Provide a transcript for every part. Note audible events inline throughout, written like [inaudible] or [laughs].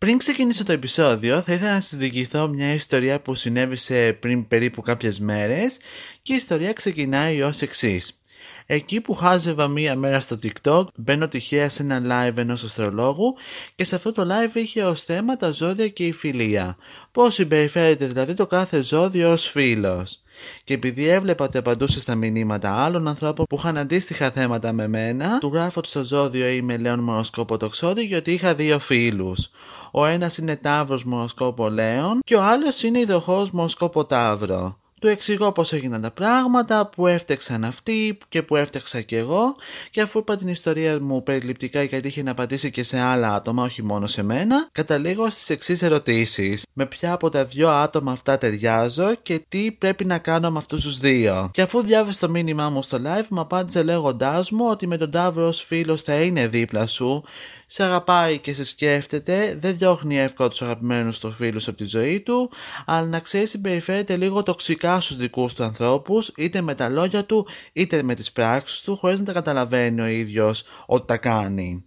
Πριν ξεκινήσω το επεισόδιο, θα ήθελα να σας διηγηθώ μια ιστορία που συνέβησε πριν περίπου κάποιες μέρες και η ιστορία ξεκινάει ως εξής. Εκεί που χάζευα μία μέρα στο TikTok, μπαίνω τυχαία σε ένα live ενός αστρολόγου και σε αυτό το live είχε ως θέμα τα ζώδια και η φιλία. Πώς συμπεριφέρεται δηλαδή το κάθε ζώδιο ως φίλος. Και επειδή έβλεπα ότι απαντούσες στα μηνύματα άλλων ανθρώπων που είχαν αντίστοιχα θέματα με μένα, του γράφω στο ζώδιο είμαι Λέων Μοροσκόπο Τοξότη γιατί είχα δύο φίλους. Ο ένας είναι Ταύρος Μοροσκόπο Λέων και ο άλλος είναι Ιδοχό Μοροσκόπο Ταύρο. Του εξηγώ πώς έγιναν τα πράγματα, που έφτεξαν αυτοί και που έφτεξα κι εγώ και αφού είπα την ιστορία μου περιληπτικά γιατί είχε να απαντήσει και σε άλλα άτομα, όχι μόνο σε μένα, καταλήγω στις εξής ερωτήσεις. Με ποια από τα δυο άτομα αυτά ταιριάζω και τι πρέπει να κάνω με αυτούς τους δύο; Και αφού διάβασε το μήνυμά μου στο live, μου απάντησε λέγοντάς μου ότι με τον Ταύρο ως φίλος θα είναι δίπλα σου, σε αγαπάει και σε σκέφτεται, δεν διώχνει εύκολα τους αγαπημένους του φίλους από τη ζωή του, αλλά να ξέρει συμπεριφέρεται λίγο τοξικά στους δικούς του ανθρώπους, είτε με τα λόγια του, είτε με τις πράξεις του, χωρίς να τα καταλαβαίνει ο ίδιος ότι τα κάνει.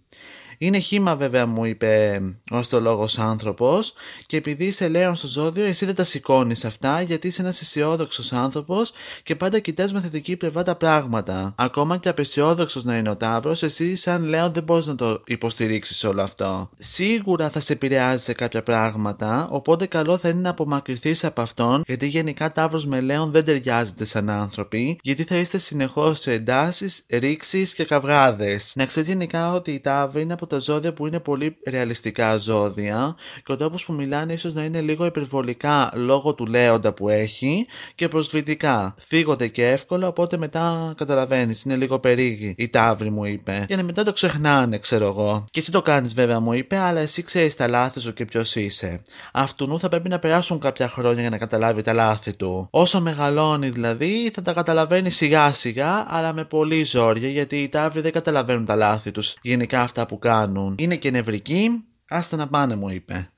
Είναι χήμα βέβαια μου είπε ο αστολόγος άνθρωπος και επειδή είσαι λέον στο ζώδιο εσύ δεν τα σηκώνεις αυτά γιατί είσαι ένας αισιόδοξος άνθρωπος και πάντα κοιτάς με θετική πλευρά τα πράγματα. Ακόμα και απεσιόδοξος να είναι ο Ταύρος, εσύ σαν λέον δεν μπορείς να το υποστηρίξεις όλο αυτό. Σίγουρα θα σε επηρεάζει σε κάποια πράγματα, οπότε καλό θα είναι να απομακρυνθείς από αυτόν γιατί γενικά Ταύρος με λέον δεν ταιριάζεται σαν άνθρωποι γιατί θα είστε συνεχώς σε εντάσεις, ρήξεις και καυγάδες. Να ξέρεις γενικά ότι η Ταύρη είναι από τα ζώδια που είναι πολύ ρεαλιστικά ζώδια και ο τρόπο που μιλάνε ίσως να είναι λίγο υπερβολικά λόγω του λέοντα που έχει και προσβλητικά. Φύγονται και εύκολα, οπότε μετά καταλαβαίνεις, είναι λίγο περίγη. Η τάβρη μου είπε. Για να μετά το ξεχνάνε, ξέρω εγώ. Και εσύ το κάνεις βέβαια, μου είπε, αλλά εσύ ξέρεις τα λάθη σου και ποιος είσαι. Αυτού θα πρέπει να περάσουν κάποια χρόνια για να καταλάβει τα λάθη του. Όσο μεγαλώνει δηλαδή, θα τα καταλαβαίνει σιγά σιγά, αλλά με πολύ ζόρια, γιατί οι τάβροι δεν καταλαβαίνουν τα λάθη τους. Γενικά αυτά που κάνουν κάνουν. Είναι και νευρικοί, άστα να πάνε μου είπε.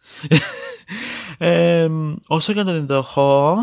ε, όσο για τον εντοχό,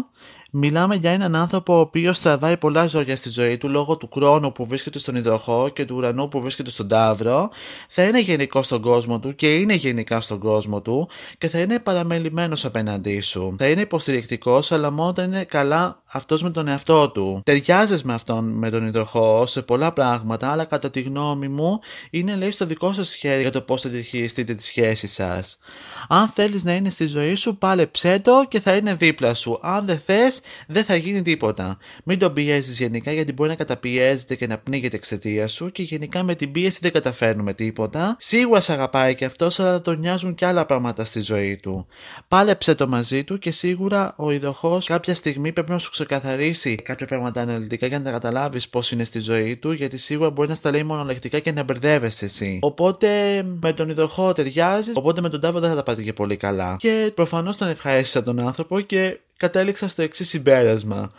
Μιλάμε για έναν άνθρωπο ο οποίος τραβάει πολλά ζώρια στη ζωή του λόγω του χρόνου που βρίσκεται στον υδροχό και του ουρανού που βρίσκεται στον τάβρο. Θα είναι γενικό στον κόσμο του και είναι γενικά στον κόσμο του και θα είναι παραμελημένος απέναντί σου. Θα είναι υποστηρικτικός, αλλά μόνο όταν είναι καλά αυτός με τον εαυτό του. Ταιριάζεις με αυτόν με τον υδροχό σε πολλά πράγματα, αλλά κατά τη γνώμη μου είναι λέει στο δικό σας χέρι για το πώς θα διαχειριστείτε τη σχέση σας. Αν θέλεις να είναι στη ζωή σου, πάλεψέ το και θα είναι δίπλα σου. Αν δεν θες, δεν θα γίνει τίποτα. Μην τον πιέζεις γενικά γιατί μπορεί να καταπιέζεται και να πνίγεται εξαιτίας σου και γενικά με την πίεση δεν καταφέρνουμε τίποτα. Σίγουρα σε αγαπάει και αυτός, αλλά τον νοιάζουν και άλλα πράγματα στη ζωή του. Πάλεψε το μαζί του και σίγουρα ο ειδοχό κάποια στιγμή πρέπει να σου ξεκαθαρίσει κάποια πράγματα αναλυτικά για να τα καταλάβεις πώς είναι στη ζωή του, γιατί σίγουρα μπορεί να στα λέει μονολεκτικά και να μπερδεύεσαι εσύ. Οπότε με τον ειδοχό ταιριάζεις, οπότε με τον τάβο δεν θα τα πάτε και πολύ καλά. Και προφανώς τον ευχαρίστησα τον άνθρωπο και κατέληξα στο εξής συμπέρασμα.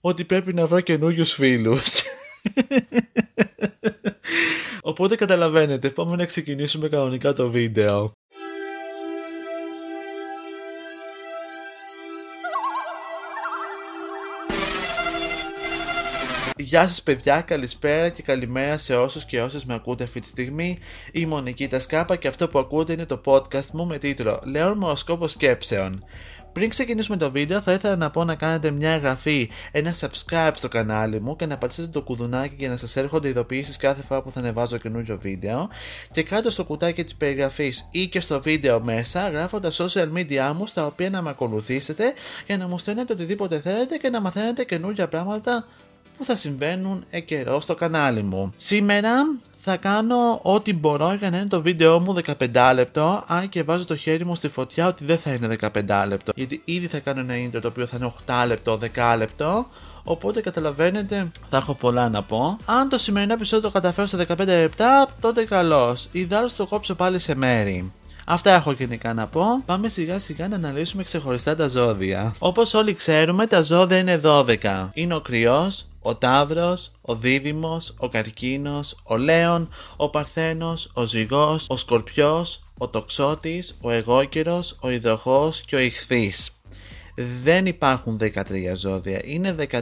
Ότι πρέπει να βρω καινούριους φίλους. [laughs] Οπότε καταλαβαίνετε, πάμε να ξεκινήσουμε κανονικά το βίντεο. Γεια σας παιδιά, καλησπέρα και καλημέρα σε όσους και όσες με ακούτε αυτή τη στιγμή. Είμαι ο Νικήτας Κάπα και αυτό που ακούτε είναι το podcast μου με τίτλο «Λέων Μοροσκόπο Σκέψεων». Πριν ξεκινήσουμε το βίντεο θα ήθελα να πω να κάνετε μια εγγραφή, ένα subscribe στο κανάλι μου και να πατήσετε το κουδουνάκι για να σας έρχονται ειδοποιήσεις κάθε φορά που θα ανεβάζω καινούριο βίντεο και κάτω στο κουτάκι της περιγραφής ή και στο βίντεο μέσα γράφω τα social media μου στα οποία να με ακολουθήσετε για να μου στέλνετε οτιδήποτε θέλετε και να μαθαίνετε καινούργια πράγματα που θα συμβαίνουν καιρό στο κανάλι μου. Σήμερα θα κάνω ό,τι μπορώ για να είναι το βίντεο μου 15 λεπτό, αν και βάζω το χέρι μου στη φωτιά ότι δεν θα είναι 15 λεπτό. Γιατί ήδη θα κάνω ένα intro το οποίο θα είναι 8 λεπτό, 10 λεπτό. Οπότε καταλαβαίνετε, θα έχω πολλά να πω. Αν το σημερινό επεισόδιο το καταφέρω σε 15 λεπτά, τότε καλώς. Ιδάλω το κόψω πάλι σε μέρη. Αυτά έχω γενικά να πω. Πάμε σιγά σιγά να αναλύσουμε ξεχωριστά τα ζώδια. Όπως όλοι ξέρουμε, τα ζώδια είναι 12. Είναι ο κρυός, ο Ταύρος, ο Δίδυμος, ο Καρκίνος, ο Λέων, ο Παρθένος, ο Ζυγός, ο Σκορπιός, ο Τοξότης, ο Εγώκερος, ο Ιδροχός και ο Ιχθύς. Δεν υπάρχουν 13 ζώδια, είναι 13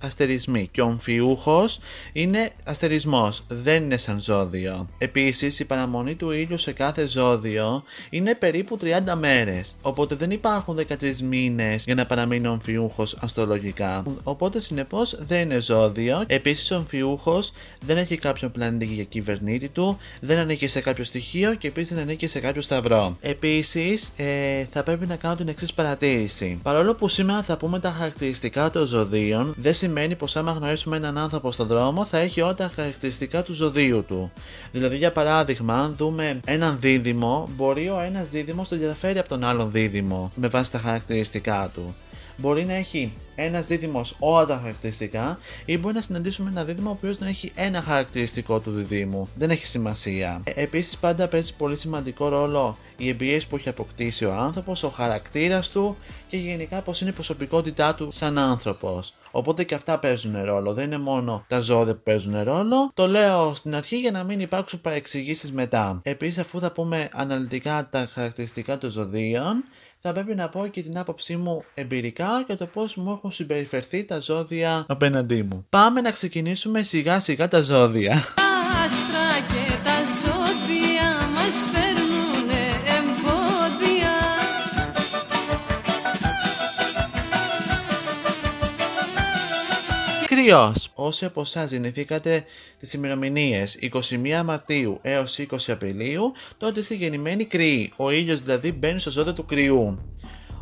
αστερισμοί και ο ομφιούχος είναι αστερισμός, δεν είναι σαν ζώδιο. Επίσης η παραμονή του ήλιου σε κάθε ζώδιο είναι περίπου 30 μέρες, οπότε δεν υπάρχουν 13 μήνες για να παραμείνει ο ομφιούχος αστρολογικά, οπότε συνεπώς δεν είναι ζώδιο. Επίσης ο ομφιούχος δεν έχει κάποιον πλανήτη για κυβερνήτη του, δεν ανήκει σε κάποιο στοιχείο και επίσης δεν ανήκει σε κάποιο σταυρό. Επίσης ε, θα πρέπει να κάνω την εξής παρατήρηση. Παρόλο που σήμερα θα πούμε τα χαρακτηριστικά των ζωδίων, δεν σημαίνει πως άμα γνωρίσουμε έναν άνθρωπο στον δρόμο θα έχει όλα τα χαρακτηριστικά του ζωδίου του. Δηλαδή, για παράδειγμα, αν δούμε έναν δίδυμο, μπορεί ο ένας δίδυμος να διαφέρει από τον άλλον δίδυμο με βάση τα χαρακτηριστικά του. Μπορεί να έχει ένας δίδυμος όλα τα χαρακτηριστικά, ή μπορεί να συναντήσουμε ένα δίδυμο ο οποίος να έχει ένα χαρακτηριστικό του διδήμου. Δεν έχει σημασία. Ε, Επίσης, πάντα παίζει πολύ σημαντικό ρόλο οι εμπειρίες που έχει αποκτήσει ο άνθρωπος, ο χαρακτήρας του και γενικά πώς είναι η προσωπικότητά του σαν άνθρωπος. Οπότε και αυτά παίζουν ρόλο. Δεν είναι μόνο τα ζώδια που παίζουν ρόλο. Το λέω στην αρχή για να μην υπάρξουν παρεξηγήσεις μετά. Επίσης, αφού θα πούμε αναλυτικά τα χαρακτηριστικά των ζωδίων, θα πρέπει να πω και την άποψή μου εμπειρικά για το πώς μου έχουν συμπεριφερθεί τα ζώδια απέναντί μου. Πάμε να ξεκινήσουμε σιγά σιγά τα ζώδια. Κρυό. Όσοι από εσάς γεννηθήκατε τις ημερομηνίες 21 Μαρτίου έως 20 Απριλίου, τότε είστε γεννημένοι κρυοί. Ο ήλιος δηλαδή μπαίνει στο ζώδιο του κρυού.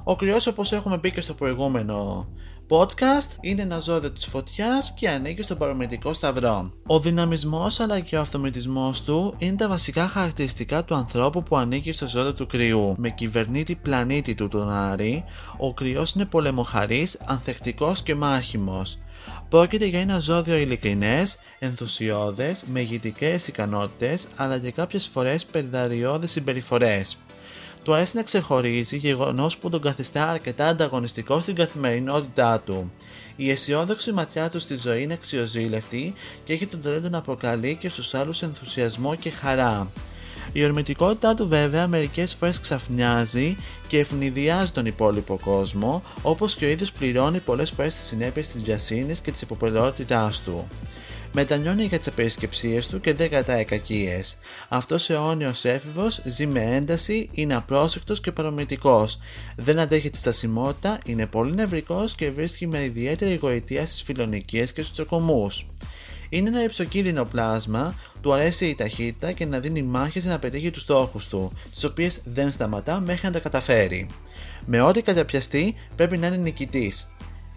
Ο κρυός, όπως έχουμε πει και στο προηγούμενο podcast, είναι ένα ζώδιο της φωτιάς και ανήκει στον παρομετρικό σταυρό. Ο δυναμισμός αλλά και ο αυτομετισμό του είναι τα βασικά χαρακτηριστικά του ανθρώπου που ανήκει στο ζώδιο του κρυού. Με κυβερνήτη πλανήτη του τον Άρη, ο κρυός είναι πολεμοχαρής, ανθεκτικός και μάχημος. Πρόκειται για ένα ζώδιο ειλικρινές, ενθουσιώδες, με ηγετικές ικανότητες αλλά και κάποιες φορές περιδαριώδε συμπεριφορές. Του αρέσει να ξεχωρίζει, γεγονός που τον καθιστά αρκετά ανταγωνιστικό στην καθημερινότητά του. Η αισιόδοξη ματιά του στη ζωή είναι αξιοζήλευτη και έχει τον τρόπο να προκαλεί και στους άλλους ενθουσιασμό και χαρά. Η ορμητικότητά του βέβαια μερικές φορές ξαφνιάζει και ευνηδιάζει τον υπόλοιπο κόσμο, όπως και ο ίδιος πληρώνει πολλές φορές τις συνέπειες της βιασύνης και της υποπελαιότητάς του. Μετανιώνει για τις απερισκεψίε του και δεν κρατάει κακίες. Αυτός ο αιώνιος έφηβος ζει με ένταση, είναι απρόσεκτος και παρομητικό. Δεν αντέχει τη στασιμότητα, είναι πολύ νευρικός και βρίσκει με ιδιαίτερη γοητεία στις φιλονικίες και στους τσοκομούς. Είναι ένα υψοκίνδυνο πλάσμα, του αρέσει η ταχύτητα και να δίνει μάχες για να πετύχει τους στόχους του, τις οποίες δεν σταματά μέχρι να τα καταφέρει. Με ό,τι καταπιαστεί πρέπει να είναι νικητής.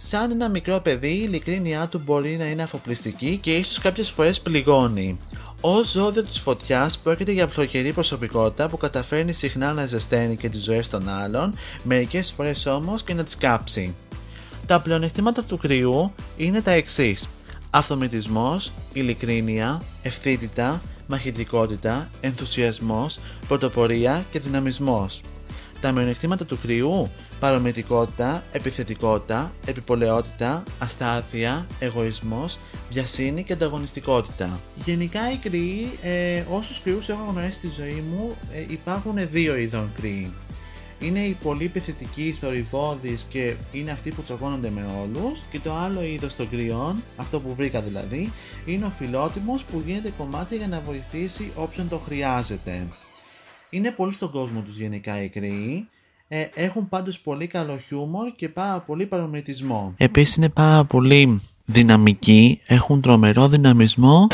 Σαν ένα μικρό παιδί, η ειλικρίνειά του μπορεί να είναι αφοπλιστική και ίσως κάποιες φορές πληγώνει. Ω ζώδιο της φωτιάς πρόκειται για φτωχερή προσωπικότητα που καταφέρνει συχνά να ζεσταίνει και τις ζωές των άλλων, μερικές φορές όμως και να τις κάψει. Τα πλεονεκτήματα του κρυού είναι τα εξής: Αυτομετισμός, ειλικρίνεια, ευθύτητα, μαχητικότητα, ενθουσιασμός, πρωτοπορία και δυναμισμός. Τα μειονεκτήματα του κρυού, παρομετικότητα, επιθετικότητα, επιπολαιότητα, αστάθεια, εγωισμός, βιασύνη και ανταγωνιστικότητα. Γενικά οι κρυοί, ε, όσους κρυούς έχω γνωρίσει στη ζωή μου, ε, υπάρχουν δύο είδων κρυοί είναι οι πολύ επιθετικοί, θορυβώδεις και είναι αυτοί που τσακώνονται με όλους και το άλλο είδος των κρυών, αυτό που βρήκα δηλαδή, είναι ο φιλότιμος που γίνεται κομμάτι για να βοηθήσει όποιον το χρειάζεται. Είναι πολύ στον κόσμο τους γενικά οι κρυοί, ε, έχουν πάντως πολύ καλό χιούμορ και πάρα πολύ παρομετισμό. Επίσης είναι πάρα πολύ δυναμικοί, έχουν τρομερό δυναμισμό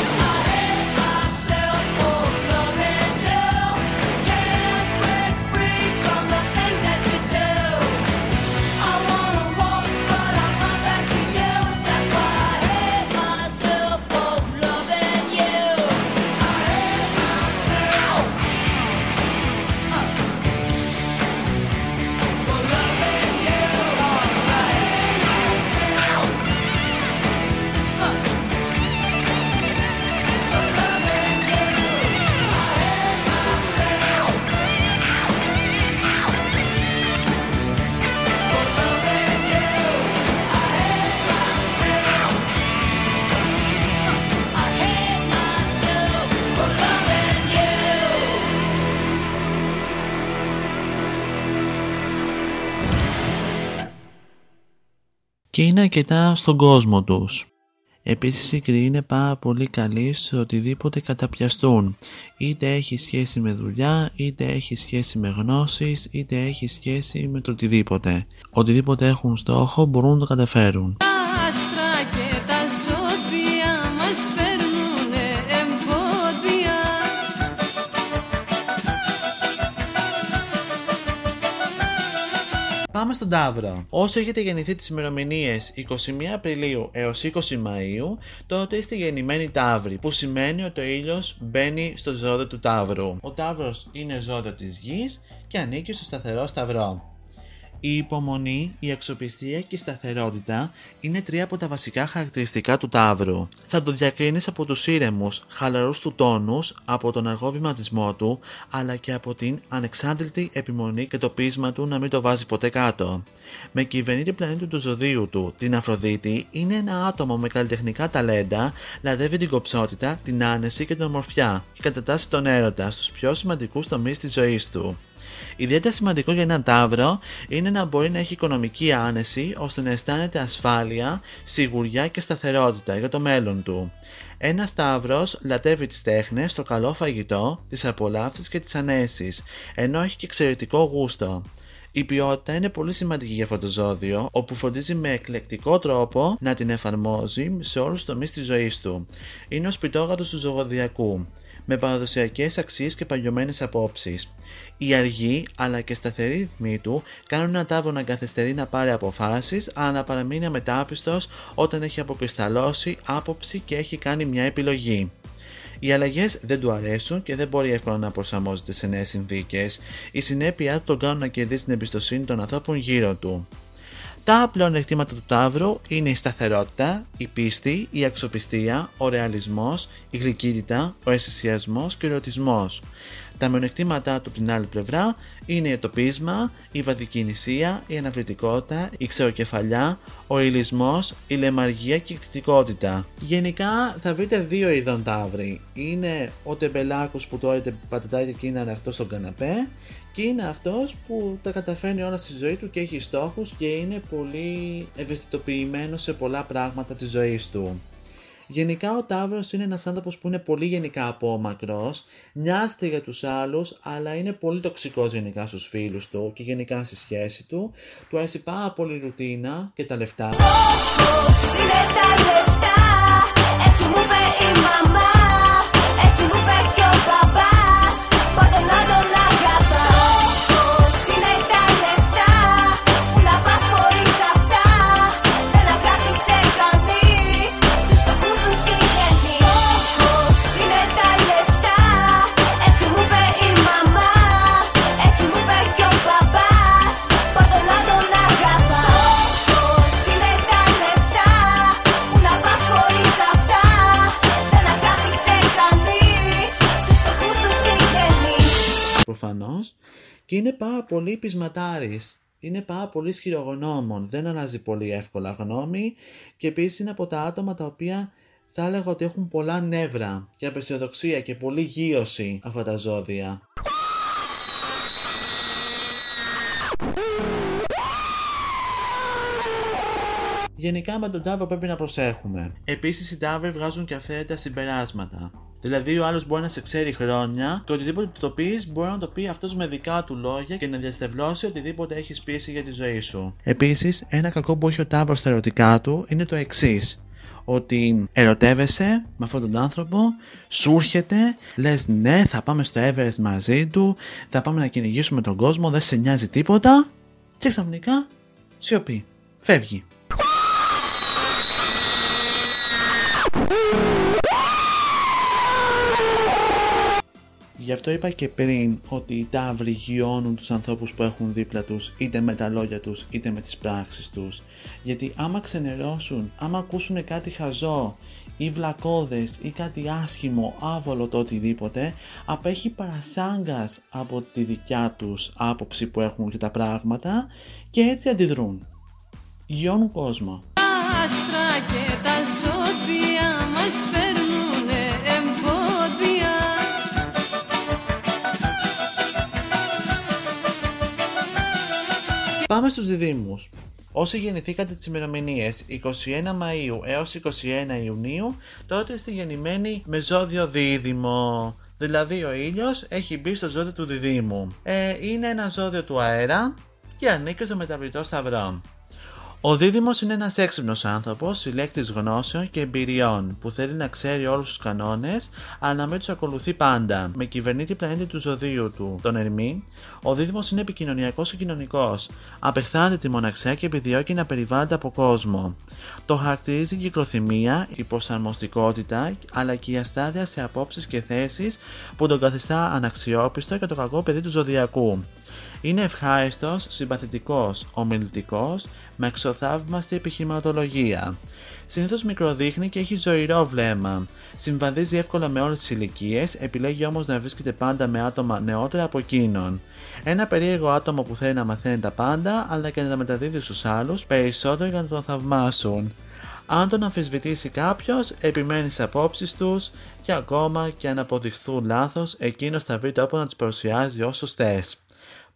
και είναι αρκετά στον κόσμο τους. Επίσης η κρυή είναι πάρα πολύ καλή σε οτιδήποτε καταπιαστούν. Είτε έχει σχέση με δουλειά, είτε έχει σχέση με γνώσεις, είτε έχει σχέση με το οτιδήποτε. Οτιδήποτε έχουν στόχο μπορούν να το καταφέρουν. Στον Ταύρο. Όσοι έχετε γεννηθεί τις ημερομηνίες 21 Απριλίου έως 20 Μαΐου, τότε είστε γεννημένοι Ταύροι, που σημαίνει ότι ο ήλιος μπαίνει στο ζώδιο του Ταύρου. Ο Ταύρος είναι ζώδιο της γης και ανήκει στο σταθερό σταυρό. Η υπομονή, η αξιοπιστία και η σταθερότητα είναι τρία από τα βασικά χαρακτηριστικά του Ταύρου. Θα το διακρίνεις από τους ήρεμους, χαλαρούς του τόνους, από τον αργό βηματισμό του, αλλά και από την ανεξάντλητη επιμονή και το πείσμα του να μην το βάζει ποτέ κάτω. Με κυβερνήτη πλανήτη του ζωδίου του, την Αφροδίτη, είναι ένα άτομο με καλλιτεχνικά ταλέντα, λατρεύει την κοψότητα, την άνεση και την ομορφιά και κατατάσσει τον έρωτα στους πιο σημαντικούς τομείς της ζωής του. Ιδιαίτερα σημαντικό για έναν ταύρο είναι να μπορεί να έχει οικονομική άνεση ώστε να αισθάνεται ασφάλεια, σιγουριά και σταθερότητα για το μέλλον του. Ένας ταύρος λατρεύει τις τέχνες, το καλό φαγητό, τις απολαύσεις και τις ανέσεις, ενώ έχει και εξαιρετικό γούστο. Η ποιότητα είναι πολύ σημαντική για αυτό το ζώδιο, όπου φροντίζει με εκλεκτικό τρόπο να την εφαρμόζει σε όλους τους τομείς της ζωής του. Είναι ο σπιτόγατος του ζωγοδιακού με παραδοσιακές αξίες και παλιωμένε απόψεις. Η αργή αλλά και σταθερή ρυθμή του κάνουν ένα τάβρο να καθυστερεί να πάρει αποφάσεις, αλλά να παραμείνει αμετάπιστος όταν έχει αποκρισταλώσει άποψη και έχει κάνει μια επιλογή. Οι αλλαγές δεν του αρέσουν και δεν μπορεί εύκολα να προσαρμόζεται σε νέες συνθήκες. Η συνέπειά του τον κάνουν να κερδίσει την εμπιστοσύνη των ανθρώπων γύρω του. Τα πλέον εκτήματα του Ταύρου είναι η σταθερότητα, η πίστη, η αξιοπιστία, ο ρεαλισμός, η γλυκύτητα, ο αισθησιασμός και ο ερωτισμός. Τα μειονεκτήματά του από την άλλη πλευρά είναι το πείσμα, η βαδική νησία, η αναβλητικότητα, η ξεροκεφαλιά, ο ηλισμός, η λεμαργία και η κτητικότητα. Γενικά θα βρείτε δύο ειδών ταύροι. Είναι ο τεμπελάκος που τρώει πατατάκια και είναι ανοιχτό στον καναπέ και είναι αυτός που τα καταφέρνει όλα στη ζωή του και έχει στόχους και είναι πολύ ευαισθητοποιημένος σε πολλά πράγματα της ζωής του. Γενικά ο Ταύρος είναι ένας άνθρωπος που είναι πολύ γενικά απόμακρος, νοιάζεται για τους άλλους, αλλά είναι πολύ τοξικός γενικά στους φίλους του και γενικά στη σχέση του. Του αρέσει πάρα πολύ η ρουτίνα και τα λεφτά. Πώς είναι τα λεφτά Έτσι μου είπε η μαμά προφανώς και είναι πάρα πολύ πεισματάρης. Είναι πάρα πολύ ισχυρογνώμων, δεν αλλάζει πολύ εύκολα γνώμη και επίσης είναι από τα άτομα τα οποία θα έλεγα ότι έχουν πολλά νεύρα και απεσιοδοξία και πολύ γύρωση αυτά τα ζώδια. Γενικά με τον Ταύρο πρέπει να προσέχουμε. Επίσης, οι Ταύροι βγάζουν και αυθαίρετα συμπεράσματα. Δηλαδή, ο άλλος μπορεί να σε ξέρει χρόνια και οτιδήποτε του το πεις μπορεί να το πει αυτός με δικά του λόγια και να διαστευλώσει οτιδήποτε έχεις πείσει για τη ζωή σου. Επίσης, ένα κακό που έχει ο Ταύρος στα ερωτικά του είναι το εξής. Ότι ερωτεύεσαι με αυτόν τον άνθρωπο, σου έρχεται, λες ναι, θα πάμε στο Everest μαζί του, θα πάμε να κυνηγήσουμε τον κόσμο, δεν σε νοιάζει τίποτα, και ξαφνικά σιωπή. Φεύγει. Γι' αυτό είπα και πριν ότι οι ταύροι γιώνουν τους ανθρώπους που έχουν δίπλα τους είτε με τα λόγια τους είτε με τις πράξεις τους. Γιατί άμα ξενερώσουν, άμα ακούσουν κάτι χαζό ή βλακώδες ή κάτι άσχημο, άβολο το οτιδήποτε, απέχει παρασάγκας από τη δικιά τους άποψη που έχουν για τα πράγματα και έτσι αντιδρούν. Γιώνουν κόσμο. Τα άστρα και τα Πάμε στους διδήμους. Όσοι γεννηθήκατε τις ημερομηνίες 21 Μαΐου έως 21 Ιουνίου, τότε είστε γεννημένοι με ζώδιο δίδυμο. Δηλαδή ο ήλιος έχει μπει στο ζώδιο του διδύμου. Ε, είναι ένα ζώδιο του αέρα και ανήκει στο μεταβλητό σταυρό. Ο Δίδυμος είναι ένας έξυπνος άνθρωπος, συλλέκτης γνώσεων και εμπειριών, που θέλει να ξέρει όλους τους κανόνες, αλλά να μην τους ακολουθεί πάντα. Με κυβερνήτη πλανήτη του ζωδίου του, τον Ερμή, ο Δίδυμος είναι επικοινωνιακός και κοινωνικός. Απεχθάνεται τη μοναξιά και επιδιώκει να περιβάλλεται από κόσμο. Το χαρακτηρίζει η κυκλοθυμία, η προσαρμοστικότητα, αλλά και η αστάδεια σε απόψεις και θέσεις που τον καθιστά αναξιόπιστο και το κακό παιδί του ζωδιακού. Είναι ευχάριστος, συμπαθητικός, ομιλητικός, με εξωθαύμαστη επιχειρηματολογία. Συνήθως μικροδείχνει και έχει ζωηρό βλέμμα. Συμβαδίζει εύκολα με όλες τις ηλικίες, επιλέγει όμως να βρίσκεται πάντα με άτομα νεότερα από εκείνον. Ένα περίεργο άτομο που θέλει να μαθαίνει τα πάντα, αλλά και να τα μεταδίδει στους άλλους περισσότερο για να τον θαυμάσουν. Αν τον αμφισβητήσει κάποιος, επιμένει στις απόψεις τους και ακόμα και αν αποδειχθούν λάθος, εκείνος θα βρει τρόπο να τις παρουσιάζει ως σωστές.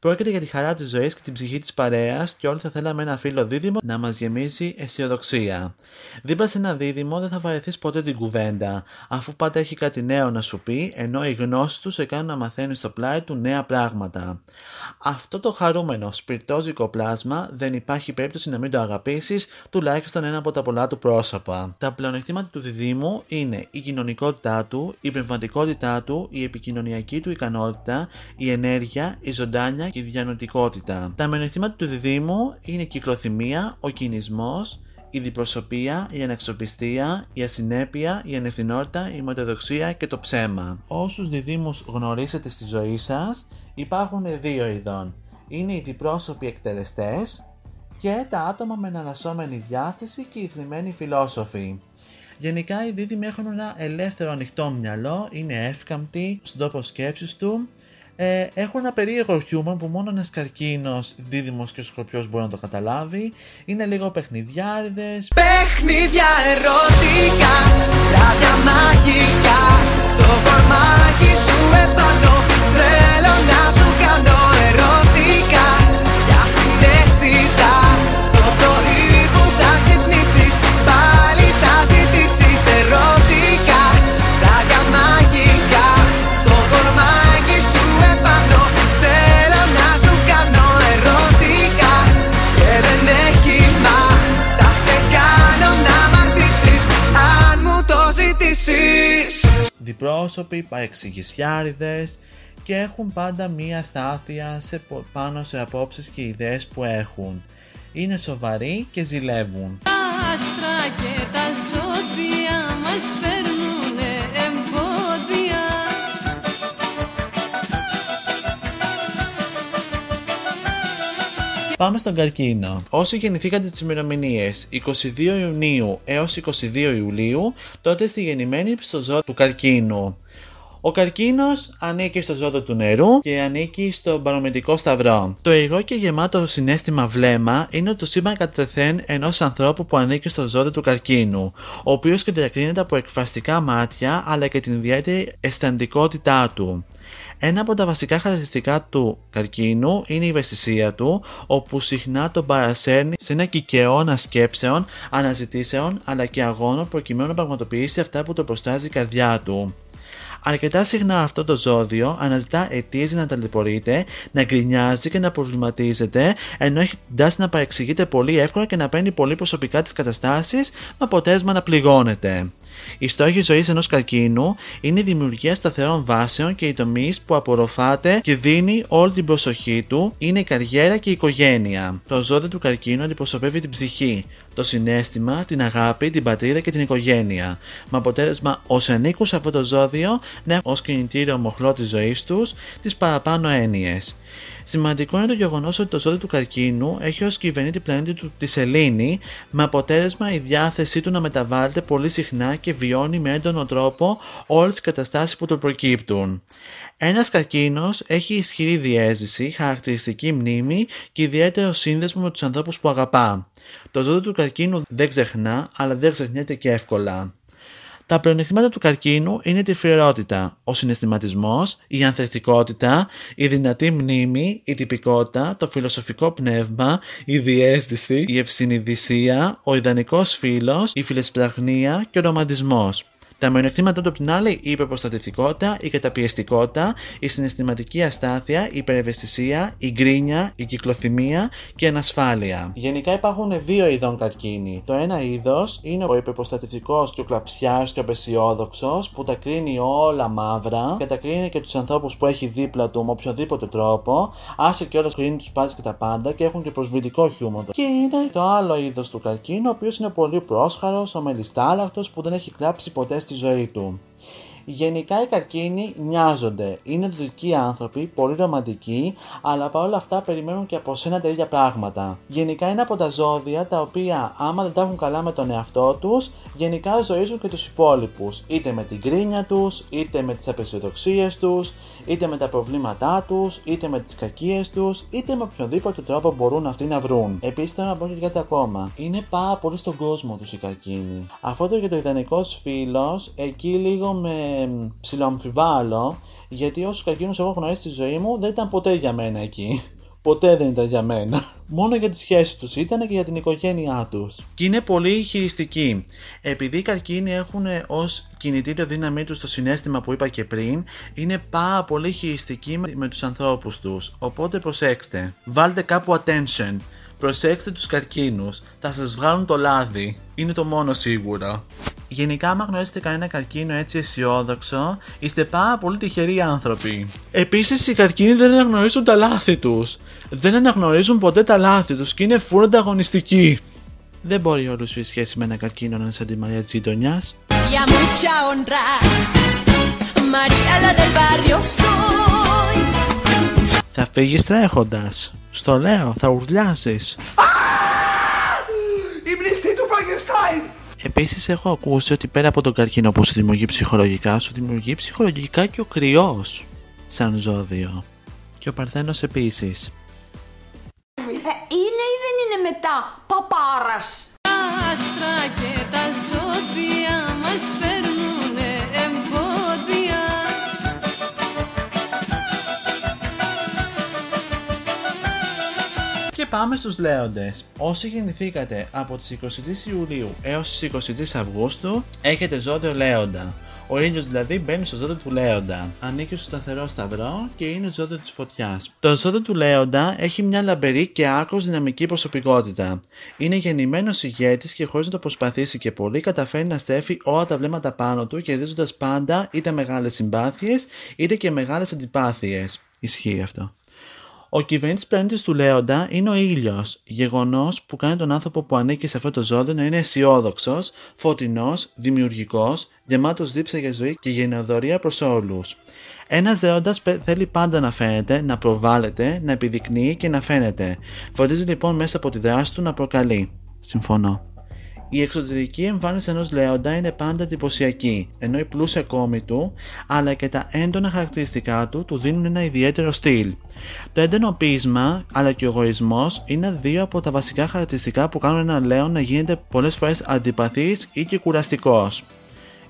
Πρόκειται για τη χαρά της ζωής και την ψυχή της παρέας και όλοι θα θέλαμε ένα φίλο δίδυμο να μας γεμίσει αισιοδοξία. Δίπλα σε ένα δίδυμο δεν θα βαρεθείς ποτέ την κουβέντα, αφού πάντα έχει κάτι νέο να σου πει, ενώ οι γνώσει του σε κάνουν να μαθαίνεις στο πλάι του νέα πράγματα. Αυτό το χαρούμενο, σπιρτόζικο πλάσμα δεν υπάρχει περίπτωση να μην το αγαπήσεις, τουλάχιστον ένα από τα πολλά του πρόσωπα. Τα πλεονεκτήματα του διδήμου είναι η κοινωνικότητά του, η πνευματικότητά του, η επικοινωνιακή του ικανότητα, η ενέργεια, η ζωντάνια και η διανοητικότητα. Τα μειονεκτήματα του διδήμου είναι η κυκλοθυμία, ο κινησμός, η διπροσωπεία, η αναξοπιστία, η ασυνέπεια, η ανευθυνότητα, η μοτοδοξία και το ψέμα. Όσους διδήμους γνωρίσετε στη ζωή σας, υπάρχουν δύο ειδών. Είναι οι διπρόσωποι εκτελεστές και τα άτομα με εναλλασσόμενη διάθεση και οι θλιμμένοι φιλόσοφοι. Γενικά οι δίδυμοι έχουν ένα ελεύθερο ανοιχτό μυαλό, είναι εύκαμπτοι στον τρόπο σκέψης του, ε, έχουν ένα περίεργο χιούμορ που μόνο ένας καρκίνος, δίδυμος και σκορπιός μπορεί να το καταλάβει. Είναι λίγο παιχνιδιάριδες. Παιχνίδια ερωτικά, βράδια μαγικά Στο κορμάκι σου επάνω Θέλω να σου διπρόσωποι, παρεξηγησιάριδες και έχουν πάντα μία στάθεια σε, πο- πάνω σε απόψεις και ιδέες που έχουν. Είναι σοβαροί και ζηλεύουν. Τα άστρα και τα ζώδια μας φέρνουνε εμπόδια Πάμε στον καρκίνο. Όσοι γεννηθήκατε τις ημερομηνίες 22 Ιουνίου έως 22 Ιουλίου, τότε είστε γεννημένοι στο ζώο του καρκίνου. Ο καρκίνος ανήκει στο ζώδιο του νερού και ανήκει στον παρομετρικό σταυρό. Το υγρό και γεμάτο συνέστημα βλέμμα είναι το σύμπαν κατευθέν ενός ανθρώπου που ανήκει στο ζώδιο του καρκίνου, ο οποίος και διακρίνεται από εκφραστικά μάτια αλλά και την ιδιαίτερη αισθαντικότητά του. Ένα από τα βασικά χαρακτηριστικά του καρκίνου είναι η ευαισθησία του, όπου συχνά τον παρασέρνει σε ένα κικαιώνα σκέψεων, αναζητήσεων αλλά και αγώνων προκειμένου να πραγματοποιήσει αυτά που το προστάζει η καρδιά του. Αρκετά συχνά αυτό το ζώδιο αναζητά αιτίες για να ταλαιπωρείται, να γκρινιάζει και να προβληματίζεται, ενώ έχει την τάση να παρεξηγείται πολύ εύκολα και να παίρνει πολύ προσωπικά τις καταστάσεις, με αποτέλεσμα να πληγώνεται. Η στόχη ζωής ενός καρκίνου είναι η δημιουργία σταθερών βάσεων και οι τομείς που απορροφάται και δίνει όλη την προσοχή του είναι η καριέρα και η οικογένεια. Το ζώδιο του καρκίνου αντιπροσωπεύει την ψυχή, το συνέστημα, την αγάπη, την πατρίδα και την οικογένεια. Με αποτέλεσμα όσοι ανήκουν σε αυτό το ζώδιο να έχουν ως κινητήριο μοχλό της ζωής τους τις παραπάνω έννοιες. Σημαντικό είναι το γεγονός ότι το ζώδιο του καρκίνου έχει ως κυβερνήτη πλανήτη του της Σελήνη, με αποτέλεσμα η διάθεσή του να μεταβάλλεται πολύ συχνά και βιώνει με έντονο τρόπο όλες τις καταστάσεις που του προκύπτουν. Ένας καρκίνος έχει ισχυρή διέζηση, χαρακτηριστική μνήμη και ιδιαίτερο σύνδεσμο με τους ανθρώπους που αγαπά. Το ζώδιο του καρκίνου δεν ξεχνά, αλλά δεν ξεχνιέται και εύκολα. Τα πλεονεκτήματα του καρκίνου είναι η τυφλιότητα, ο συναισθηματισμός, η ανθεκτικότητα, η δυνατή μνήμη, η τυπικότητα, το φιλοσοφικό πνεύμα, η διέστηση, η ευσυνειδησία, ο ιδανικός φίλος, η φιλεσπραγνία και ο ρομαντισμός. Τα μειονεκτήματα του απ' την άλλη, η υπερποστατευτικότητα, η καταπιεστικότητα, η συναισθηματική αστάθεια, η υπερευαισθησία, η γκρίνια, η κυκλοθυμία και η ανασφάλεια. Γενικά υπάρχουν δύο ειδών καρκίνη. Το ένα είδος είναι ο υπερποστατευτικό και ο κλαψιάς και ο απεσιόδοξος που τα κρίνει όλα μαύρα και τα κρίνει και τους ανθρώπους που έχει δίπλα του με οποιοδήποτε τρόπο. Άσε και όλος κρίνει τους πάλι και τα πάντα και έχουν και προσβλητικό χιούμορ. Και είναι το άλλο είδος του καρκίνου, ο οποίος είναι πολύ πρόσχαρος, ο μελιστάλακτο που δεν έχει κλάψει ποτέ στη ζωή του. Γενικά οι καρκίνοι νοιάζονται. Είναι δυτικοί άνθρωποι, πολύ ρομαντικοί, αλλά παρόλα αυτά περιμένουν και από σένα τα ίδια πράγματα. Γενικά είναι από τα ζώδια τα οποία, άμα δεν τα έχουν καλά με τον εαυτό τους, γενικά ζωίζουν και τους υπόλοιπους. Είτε με την κρίνια τους, είτε με τις απεσιοδοξίε τους, είτε με τα προβλήματά τους, είτε με τις κακίες τους, είτε με οποιοδήποτε τρόπο μπορούν αυτοί να βρουν. Επίσης θέλω να πω και κάτι ακόμα. Είναι πάρα πολύ στον κόσμο τους οι καρκίνοι. Αυτό το για το ιδανικός φίλος, εκεί λίγο με ψιλοαμφιβάλλω, γιατί όσους καρκίνου έχω γνωρίσει στη ζωή μου δεν ήταν ποτέ για μένα εκεί. Ποτέ δεν ήταν για μένα. [laughs] Μόνο για τις σχέσεις τους ήταν και για την οικογένειά τους. Και είναι πολύ χειριστικοί. Επειδή οι καρκίνοι έχουν ως κινητήριο δύναμή τους το συνέστημα που είπα και πριν, είναι πάρα πολύ χειριστικοί με, με τους ανθρώπους τους. Οπότε προσέξτε. Βάλτε κάπου attention. Προσέξτε τους καρκίνους. Θα σας βγάλουν το λάδι. Είναι το μόνο σίγουρο. Γενικά, άμα γνωρίσετε κανένα καρκίνο έτσι αισιόδοξο, είστε πάρα πολύ τυχεροί άνθρωποι. Επίσης, οι καρκίνοι δεν αναγνωρίζουν τα λάθη τους. Δεν αναγνωρίζουν ποτέ τα λάθη τους και είναι φούρ ανταγωνιστικοί. Δεν μπορεί όλους η σχέση με ένα καρκίνο να είναι σαν τη Μαρία της γειτονιάς. y a mucha honra. María la del barrio soy. Θα φύγεις τρέχοντας. Στο λέω, θα ουρλιάσει. Η μνηστή του Φραγκενστάιν! Επίσης, έχω ακούσει ότι πέρα από τον καρκίνο που σου δημιουργεί ψυχολογικά, σου δημιουργεί ψυχολογικά και ο κρυός. Σαν ζώδιο. Και ο Παρθένος επίσης. είναι ή δεν είναι μετά παπάρας; Τα άστρα και τα ζώδια μας φέρνουνε πάμε στους λέοντες. Όσοι γεννηθήκατε από τις 23 Ιουλίου έως τις 23 Αυγούστου, έχετε ζώδιο λέοντα. Ο ήλιος δηλαδή μπαίνει στο ζώδιο του Λέοντα. Ανήκει στο σταθερό σταυρό και είναι ζώδιο της φωτιάς. Το ζώδιο του Λέοντα έχει μια λαμπερή και άκρος δυναμική προσωπικότητα. Είναι γεννημένος ηγέτης και χωρίς να το προσπαθήσει και πολύ, καταφέρει να στέφει όλα τα βλέμματα πάνω του, κερδίζοντας πάντα είτε μεγάλες συμπάθειες είτε και μεγάλες αντιπάθειες. Ισχύει αυτό. Ο κυβερνήτης πλανήτη του Λέοντα είναι ο ήλιος, γεγονός που κάνει τον άνθρωπο που ανήκει σε αυτό το ζώδιο να είναι αισιόδοξος, φωτεινός, δημιουργικός, γεμάτος δίψα για ζωή και γενεοδορία προς όλους. Ένας δέοντα θέλει πάντα να φαίνεται, να προβάλλεται, να επιδεικνύει και να φαίνεται. Φροντίζει λοιπόν μέσα από τη δράση του να προκαλεί. Συμφωνώ. Η εξωτερική εμφάνιση ενός λέοντα είναι πάντα εντυπωσιακή, ενώ η πλούσια κόμη του αλλά και τα έντονα χαρακτηριστικά του του δίνουν ένα ιδιαίτερο στυλ. Το έντονο πείσμα αλλά και ο εγωισμός είναι δύο από τα βασικά χαρακτηριστικά που κάνουν ένα λέον να γίνεται πολλές φορές αντιπαθής ή και κουραστικός.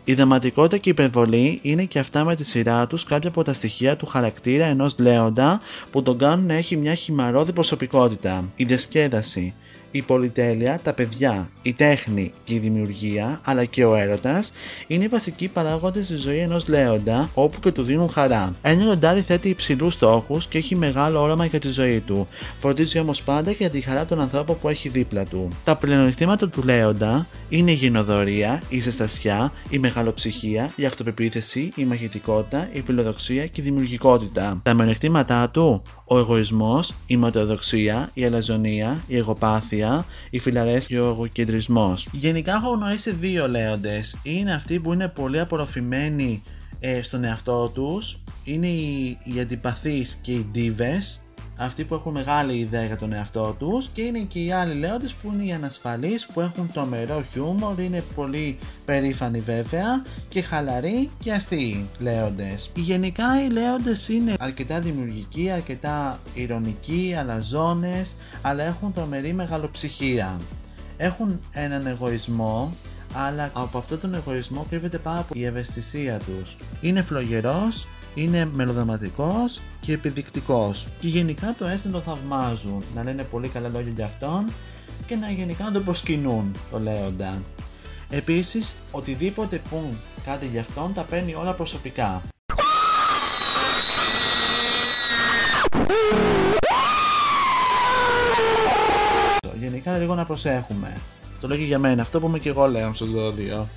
Η δραματικότητα και η υπερβολή είναι και αυτά με τη σειρά τους κάποια από τα στοιχεία του χαρακτήρα ενός λέοντα που τον κάνουν να έχει μια χυμαρόδη προσωπικότητα. Η διασκέδαση, η πολυτέλεια, τα παιδιά, η τέχνη και η δημιουργία, αλλά και ο έρωτας είναι οι βασικοί παράγοντες στη ζωή ενός λέοντα, όπου και του δίνουν χαρά. Ένα λιοντάρι θέτει υψηλούς στόχους και έχει μεγάλο όραμα για τη ζωή του. Φροντίζει όμως πάντα και για τη χαρά των ανθρώπων που έχει δίπλα του. Τα πλεονεκτήματα του λέοντα είναι η γενοδορία, η ζεστασιά, η μεγαλοψυχία, η αυτοπεποίθηση, η μαγητικότητα, η φιλοδοξία και η δημιουργικότητα. Τα μειονεκτήματά του, ο εγωισμός, η ματαιοδοξία, η αλαζονία, η εγωπάθεια, η φιλαρέσκεια και ο εγωκεντρισμός. Γενικά έχω γνωρίσει δύο λέοντες. Είναι αυτοί που είναι πολύ απορροφημένοι ε, στον εαυτό τους, είναι οι, οι αντιπαθείς και οι ντίβες, αυτοί που έχουν μεγάλη ιδέα για τον εαυτό τους και είναι και οι άλλοι λέοντες που είναι οι ανασφαλείς που έχουν τρομερό χιούμορ, είναι πολύ περήφανοι βέβαια και χαλαροί και αστείοι λέοντες. Γενικά οι λέοντες είναι αρκετά δημιουργικοί, αρκετά ηρωνικοί, αλαζόνες, αλλά έχουν τρομερή μεγαλοψυχία. Έχουν έναν εγωισμό, αλλά από αυτόν τον εγωισμό κρύβεται πάρα πολύ η ευαισθησία τους. Είναι φλογερός, είναι μελοδραματικός και επιδεικτικός και γενικά το έστω τον θαυμάζουν, να λένε πολύ καλά λόγια για αυτόν και να γενικά να τον προσκυνούν το λέοντα. Επίσης, οτιδήποτε πουν κάτι για αυτόν τα παίρνει όλα προσωπικά. Γενικά λίγο να προσέχουμε. Το λέω και για μένα, αυτό που είμαι και εγώ λέω στο ζώδιο.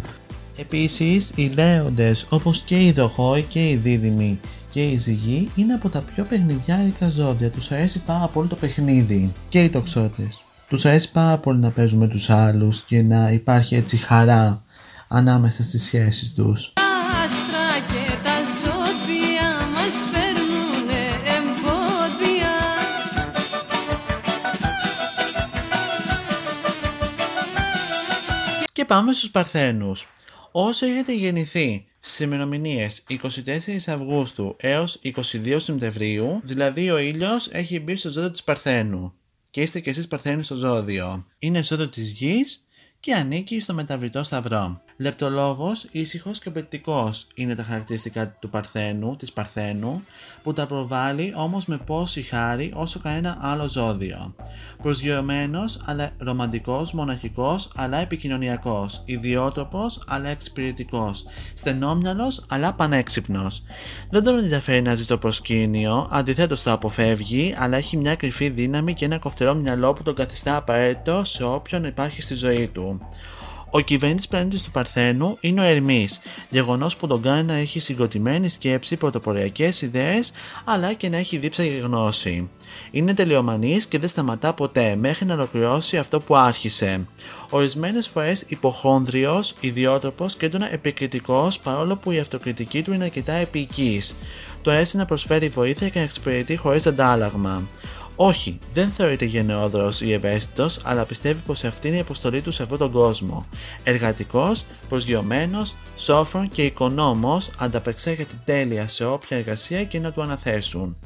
Επίσης, οι λέοντες όπως και οι δοχόοι και οι δίδυμοι και οι ζυγοί είναι από τα πιο παιχνιδιάρικα ζώδια. Τους αρέσει πάρα πολύ το παιχνίδι και οι τοξότες. Τους αρέσει πάρα πολύ να παίζουν με τους άλλους και να υπάρχει έτσι χαρά ανάμεσα στις σχέσεις τους. Τα άστρα και τα ζώδια μας φέρνουνε εμπόδια Και πάμε στους Παρθένους. Όσοι έχετε γεννηθεί στις ημερομηνίες 24 Αυγούστου έως 22 Σεπτεμβρίου, δηλαδή ο ήλιος έχει μπει στο ζώδιο της Παρθένου και είστε και εσείς Παρθένοι στο ζώδιο. Είναι ζώδιο της γης και ανήκει στο μεταβλητό σταυρό. Λεπτολόγος, ήσυχος και απαιτητικός είναι τα χαρακτηριστικά του Παρθένου, της Παρθένου, που τα προβάλλει όμως με πόση χάρη όσο κανένα άλλο ζώδιο. Προσγειωμένος αλλά ρομαντικός, μοναχικός αλλά επικοινωνιακός, ιδιότροπος αλλά εξυπηρετικός, στενόμυαλος αλλά πανέξυπνος. Δεν τον ενδιαφέρει να ζει στο προσκήνιο, αντιθέτως το αποφεύγει, αλλά έχει μια κρυφή δύναμη και ένα κοφτερό μυαλό που τον καθιστά απαραίτητο σε όποιον υπάρχει στη ζωή του. Ο κυβερνήτη πλανήτη του Παρθένου είναι ο Ερμής, γεγονός που τον κάνει να έχει συγκροτημένη σκέψη, πρωτοποριακές ιδέες, αλλά και να έχει δίψα για γνώση. Είναι τελειομανής και δεν σταματά ποτέ μέχρι να ολοκληρώσει αυτό που άρχισε. Ορισμένες φορές υποχόνδριος, ιδιότροπος και έντονα επικριτικός, παρόλο που η αυτοκριτική του είναι αρκετά επική. Το αρέσει να προσφέρει βοήθεια και να εξυπηρετεί χωρίς αντάλλαγμα. Όχι, δεν θεωρείται γενναιόδωρος ή ευαίσθητος, αλλά πιστεύει πως αυτή είναι η αποστολή του σε αυτόν τον κόσμο. Εργατικός, προσγειωμένος, σόφρον και οικονόμος, ανταπεξέρχεται τέλεια σε όποια εργασία και να του αναθέσουν.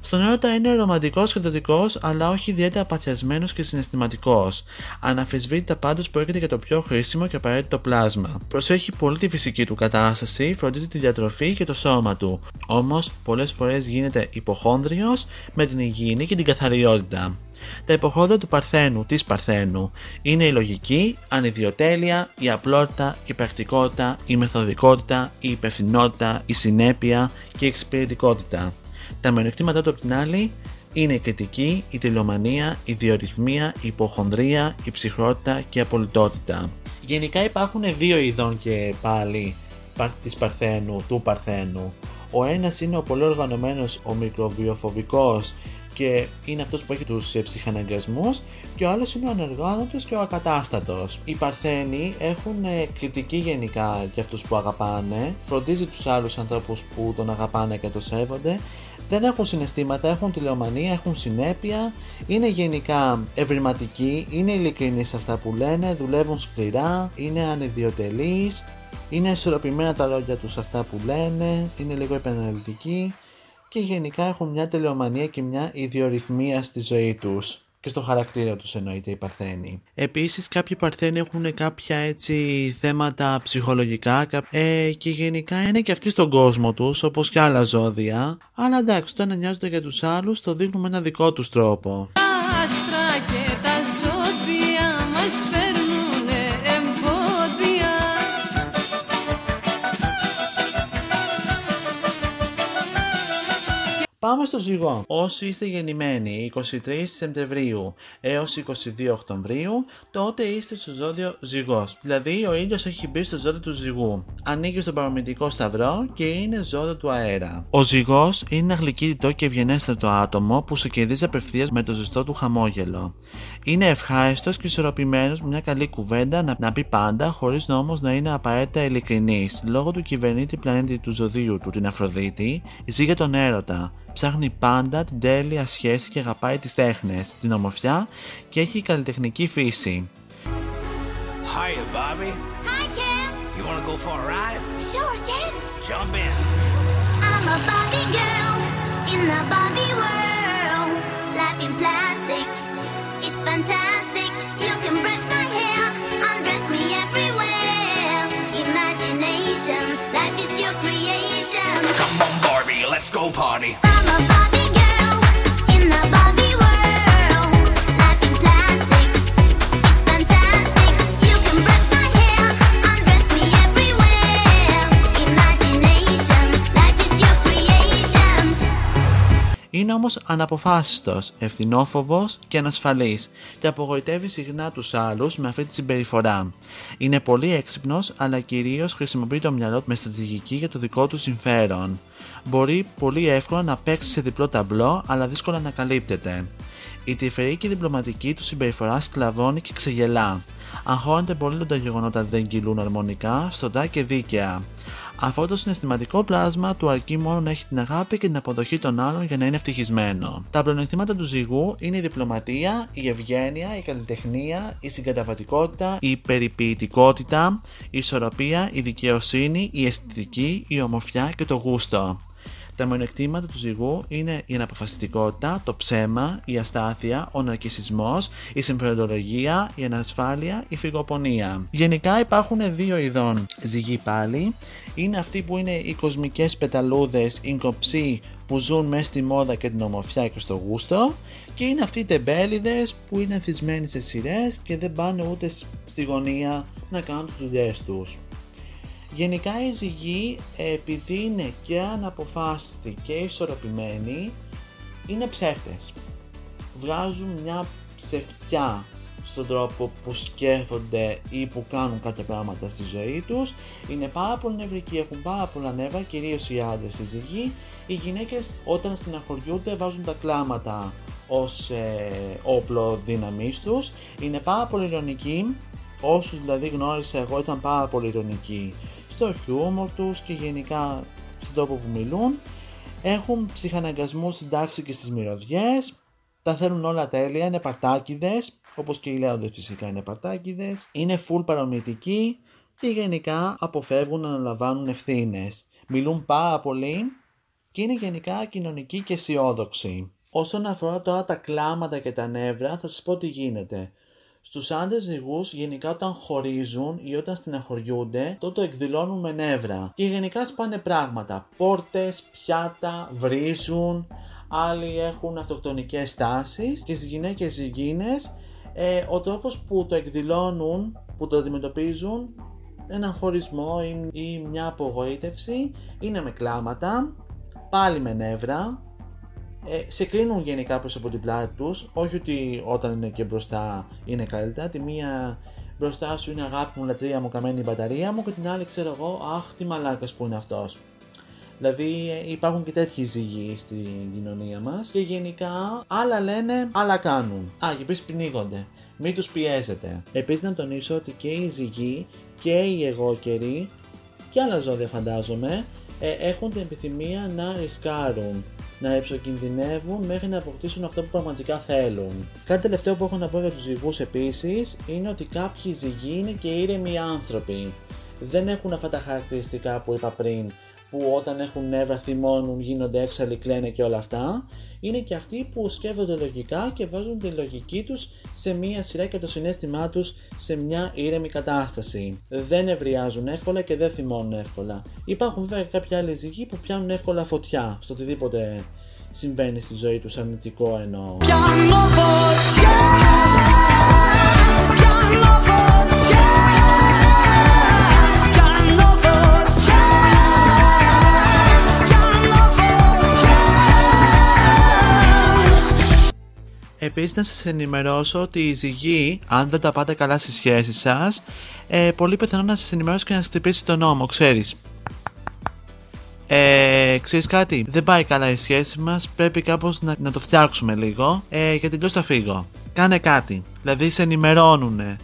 Στον έρωτα είναι ρομαντικός και δοτικό, αλλά όχι ιδιαίτερα παθιασμένος και συναισθηματικός. Αναφεσβήτητα πάντως πρόκειται για το πιο χρήσιμο και απαραίτητο πλάσμα. Προσέχει πολύ τη φυσική του κατάσταση, φροντίζει τη διατροφή και το σώμα του. Όμως, πολλές φορές γίνεται υποχόνδριος με την υγιεινή και την καθαριότητα. Τα υποχόνδρια του Παρθένου, της Παρθένου, είναι η λογική, ανιδιοτέλεια, η απλότητα, η πρακτικότητα, η μεθοδικότητα, η υπευθυνότητα, η συνέπεια και η εξυπηρετικότητα. Τα μειονεκτήματά του απ' την άλλη είναι η κριτική, η τελειομανία, η διορυθμία, η υποχονδρία, η ψυχρότητα και η απολυτότητα. Γενικά υπάρχουν δύο ειδών και πάλι πα- της Παρθένου, του Παρθένου. Ο ένας είναι ο πολύ οργανωμένος, ο μικροβιοφοβικός και είναι αυτός που έχει τους ε, ψυχαναγκασμούς και ο άλλος είναι ο ανεργάνωτος και ο ακατάστατος. Οι Παρθένοι έχουν ε, κριτική γενικά για αυτούς που αγαπάνε, φροντίζει τους άλλους ανθρώπους που τον αγαπάνε και το σέβονται, δεν έχουν συναισθήματα, έχουν τηλεομανία, έχουν συνέπεια, είναι γενικά ευρηματικοί, είναι ειλικρινεί σε αυτά που λένε, δουλεύουν σκληρά, είναι ανιδιοτελείς, είναι ισορροπημένα τα λόγια τους σε αυτά που λένε, είναι λίγο επαναλυτικοί και γενικά έχουν μια τελειομανία και μια ιδιορυθμία στη ζωή τους και στο χαρακτήρα τους εννοείται οι Παρθένοι. Επίσης κάποιοι Παρθένοι έχουν κάποια έτσι θέματα ψυχολογικά κα- ε, και γενικά είναι και αυτοί στον κόσμο τους όπως και άλλα ζώδια αλλά εντάξει το ένα νοιάζονται για τους άλλους το δείχνουν με ένα δικό τους τρόπο. Πάμε στο ζυγό. Όσοι είστε γεννημένοι 23 Σεπτεμβρίου έως 22 Οκτωβρίου, τότε είστε στο ζώδιο ζυγός. Δηλαδή ο ήλιος έχει μπει στο ζώδιο του ζυγού. Ανήκει στον παρομητικό σταυρό και είναι ζώδιο του αέρα. Ο ζυγός είναι ένα γλυκύτητο και ευγενέστατο άτομο που σε κερδίζει απευθείας με το ζεστό του χαμόγελο. Είναι ευχάριστος και ισορροπημένος με μια καλή κουβέντα να, να πει πάντα, χωρίς όμως να είναι απαραίτητα ειλικρινής. Λόγω του κυβερνήτη πλανήτη του ζωδίου του, την Αφροδίτη, ζει για τον έρωτα. Ψάχνει πάντα την τέλεια σχέση και αγαπάει τις τέχνες, την ομορφιά και έχει καλλιτεχνική φύση. Hiya, Bobby. Hi, Ken. You want to go for a ride? Sure, Ken. Jump in. I'm a Barbie girl in the Barbie world. Life in plastic, it's fantastic. You can brush my hair, undress me everywhere. Come on, Barbie, let's go party. Είναι όμως αναποφάσιστος, ευθυνόφοβος και ανασφαλής και απογοητεύει συχνά τους άλλους με αυτή τη συμπεριφορά. Είναι πολύ έξυπνος αλλά κυρίως χρησιμοποιεί το μυαλό του με στρατηγική για το δικό του συμφέρον. Μπορεί πολύ εύκολα να παίξει σε διπλό ταμπλό αλλά δύσκολα να καλύπτεται. Η τυφερή και διπλωματική του συμπεριφορά σκλαβώνει και ξεγελά. Αγχώνεται πολύ όταν τα γεγονότα δεν κυλούν αρμονικά, στοντά και δίκαια. Αυτό το συναισθηματικό πλάσμα του αρκεί μόνο να έχει την αγάπη και την αποδοχή των άλλων για να είναι ευτυχισμένο. Τα πλεονεκτήματα του ζυγού είναι η διπλωματία, η ευγένεια, η καλλιτεχνία, η συγκαταβατικότητα, η περιποιητικότητα, η ισορροπία, η δικαιοσύνη, η αισθητική, η ομορφιά και το γούστο. Τα μειονεκτήματα του ζυγού είναι η αναποφασιστικότητα, το ψέμα, η αστάθεια, ο ναρκισισμός, η συμφεροντολογία, η ανασφάλεια, η φυγοπονία. Γενικά υπάρχουν δύο ειδών ζυγοί πάλι. Είναι αυτοί που είναι οι κοσμικές πεταλούδες, οι κοψοί που ζουν μέσα στη μόδα και την ομορφιά και στο γούστο και είναι αυτοί οι τεμπέληδες που είναι θυσμένοι σε σειρές και δεν πάνε ούτε στη γωνία να κάνουν τις δουλειές τους. Γενικά οι ζυγοί ε, επειδή είναι και αναποφάσιστοι και ισορροπημένοι είναι ψεύτες. Βγάζουν μια ψευτιά στον τρόπο που σκέφτονται ή που κάνουν κάποια πράγματα στη ζωή τους. Είναι πάρα πολύ νευρικοί, έχουν πάρα πολλά νεύρα, κυρίως οι άντρες οι ζυγοί. Οι γυναίκες όταν στεναχωριούνται βάζουν τα κλάματα ως ε, όπλο δύναμής τους. Είναι πάρα πολύ ειρωνικοί, όσους δηλαδή γνώρισα εγώ ήταν πάρα πολύ ειρωνικοί στο χιούμορ τους και γενικά στον τρόπο που μιλούν. Έχουν ψυχαναγκασμού στην τάξη και στις μυρωδιές. Τα θέλουν όλα τέλεια, είναι παρτάκιδες, όπως και οι λέοντες φυσικά είναι παρτάκιδες. Είναι full παρομοιητικοί και γενικά αποφεύγουν να αναλαμβάνουν ευθύνες. Μιλούν πάρα πολύ και είναι γενικά κοινωνικοί και αισιόδοξοι. Όσον αφορά τώρα τα κλάματα και τα νεύρα, θα σας πω τι γίνεται. Στους άντρες ζυγούς γενικά όταν χωρίζουν ή όταν στεναχωριούνται, τότε το εκδηλώνουν με νεύρα. Και γενικά σπάνε πράγματα. Πόρτες, πιάτα, βρίζουν, άλλοι έχουν αυτοκτονικές τάσεις και στις γυναίκες ζυγίνες ε, ο τρόπος που το εκδηλώνουν, που το αντιμετωπίζουν έναν χωρισμό ή, ή μια απογοήτευση είναι με κλάματα, πάλι με νεύρα, ε, σε κρίνουν γενικά προς από την πλάτη τους, όχι ότι όταν είναι και μπροστά είναι καλύτερα, τη μία μπροστά σου είναι αγάπη μου, λατρεία μου, καμένη η μπαταρία μου και την άλλη ξέρω εγώ, αχ τι μαλάκας που είναι αυτός. Δηλαδή ε, υπάρχουν και τέτοιοι ζυγοί στην κοινωνία μας και γενικά άλλα λένε, άλλα κάνουν. Α, και επίσης πνίγονται. Μην τους πιέζετε. Επίσης να τονίσω ότι και οι ζυγοί και οι εγώκεροι και άλλα ζώδια φαντάζομαι ε, έχουν την επιθυμία να ρισκάρουν, να υψοκινδυνεύουν μέχρι να αποκτήσουν αυτό που πραγματικά θέλουν. Κάτι τελευταίο που έχω να πω για τους ζυγούς επίσης είναι ότι κάποιοι ζυγοί είναι και ήρεμοι άνθρωποι. Δεν έχουν αυτά τα χαρακτηριστικά που είπα πριν που όταν έχουν νεύρα θυμώνουν, γίνονται έξαλλοι, κλαίνε και όλα αυτά. Είναι και αυτοί που σκέφτονται λογικά και βάζουν τη λογική τους σε μία σειρά και το συνέστημά τους σε μια ήρεμη κατάσταση. Δεν ευριάζουν εύκολα και δεν θυμώνουν εύκολα. Υπάρχουν βέβαια και κάποιοι άλλοι ζυγοί που πιάνουν εύκολα φωτιά στο οτιδήποτε συμβαίνει στη ζωή τους αρνητικό εννοώ. Πιάνω φωτιά, πιάνω φωτιά, Επίσης να σας ενημερώσω ότι οι ζυγοί, αν δεν τα πάτε καλά στις σχέσεις σας, ε, πολύ πιθανό να σας ενημερώσει και να σας χτυπήσει το νόμο, ξέρεις. Ε, ξέρεις κάτι, δεν πάει καλά η σχέση μας, πρέπει κάπως να, να το φτιάξουμε λίγο, ε, γιατί τελειώς θα φύγω. Κάνε κάτι, δηλαδή σε ενημερώνουνε.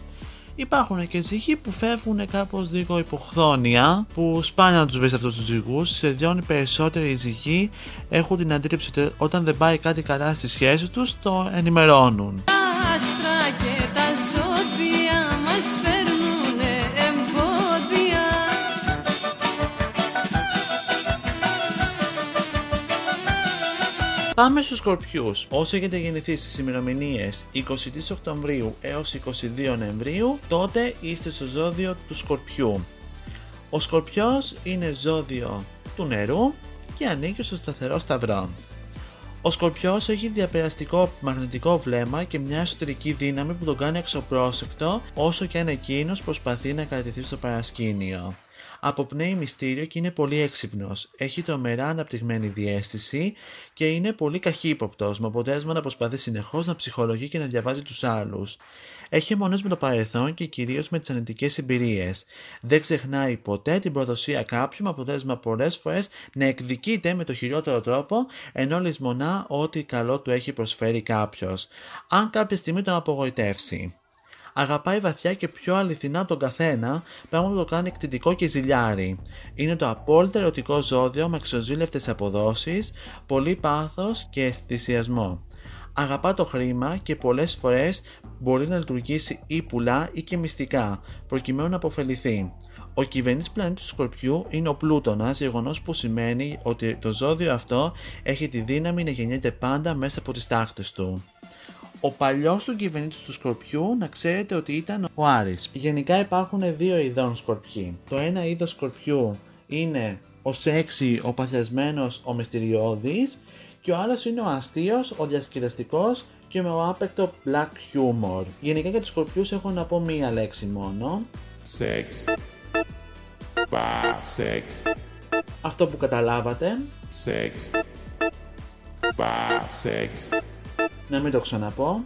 Υπάρχουν και ζυγοί που φεύγουν κάπως λίγο υποχθόνια, που σπάνια να τους βρεις αυτούς τους ζυγούς, σε διόν οι περισσότεροι ζυγοί έχουν την αντίληψη ότι όταν δεν πάει κάτι καλά στη σχέση τους, το ενημερώνουν. Τα άστρα και τα Πάμε στους Σκορπιούς. Όσοι έχετε γεννηθεί στις ημερομηνίες 23 Οκτωβρίου έως 22 Νοεμβρίου, τότε είστε στο ζώδιο του Σκορπιού. Ο Σκορπιός είναι ζώδιο του νερού, και ανήκει στο σταθερό σταυρό. Ο Σκορπιός έχει διαπεραστικό μαγνητικό βλέμμα και μια εσωτερική δύναμη που τον κάνει εξωπρόσεκτο όσο και αν εκείνος προσπαθεί να κρατηθεί στο παρασκήνιο. Αποπνέει μυστήριο και είναι πολύ έξυπνος. Έχει τρομερά αναπτυγμένη διέστηση και είναι πολύ καχύποπτος, με αποτέλεσμα να προσπαθεί συνεχώς να ψυχολογεί και να διαβάζει τους άλλους. Έχει αιμονές με το παρελθόν και κυρίως με τις αρνητικές εμπειρίες. Δεν ξεχνάει ποτέ την προδοσία κάποιου με αποτέλεσμα πολλές φορές να εκδικείται με το χειρότερο τρόπο ενώ λησμονά ό,τι καλό του έχει προσφέρει κάποιος. Αν κάποια στιγμή τον απογοητεύσει. Αγαπάει βαθιά και πιο αληθινά τον καθένα, πράγμα που το κάνει εκτιτικό και ζηλιάρι. Είναι το απόλυτα ερωτικό ζώδιο με εξωζήλευτες αποδόσεις, πολύ πάθος και αισθησιασμό. Αγαπά το χρήμα και πολλές φορές μπορεί να λειτουργήσει ή πουλά ή και μυστικά, προκειμένου να αποφεληθεί. Ο κυβερνής πλανήτη του Σκορπιού είναι ο Πλούτονας, γεγονός που σημαίνει ότι το ζώδιο αυτό έχει τη δύναμη να γεννιέται πάντα μέσα από τις τάχτες του. Ο παλιός του κυβερνήτης του Σκορπιού να ξέρετε ότι ήταν ο Άρης. Γενικά υπάρχουν δύο ειδών Σκορπιοί. Το ένα είδος Σκορπιού είναι ο σεξι, ο παθιασμένος, ο μυστηριώδης και ο άλλος είναι ο αστείος, ο διασκεδαστικός και με ο άπεκτο black humor. Γενικά για τους Σκορπιούς έχω να πω μία λέξη μόνο. sex, bar sex, Αυτό που καταλάβατε, sex, bar sex, να μην το ξαναπώ.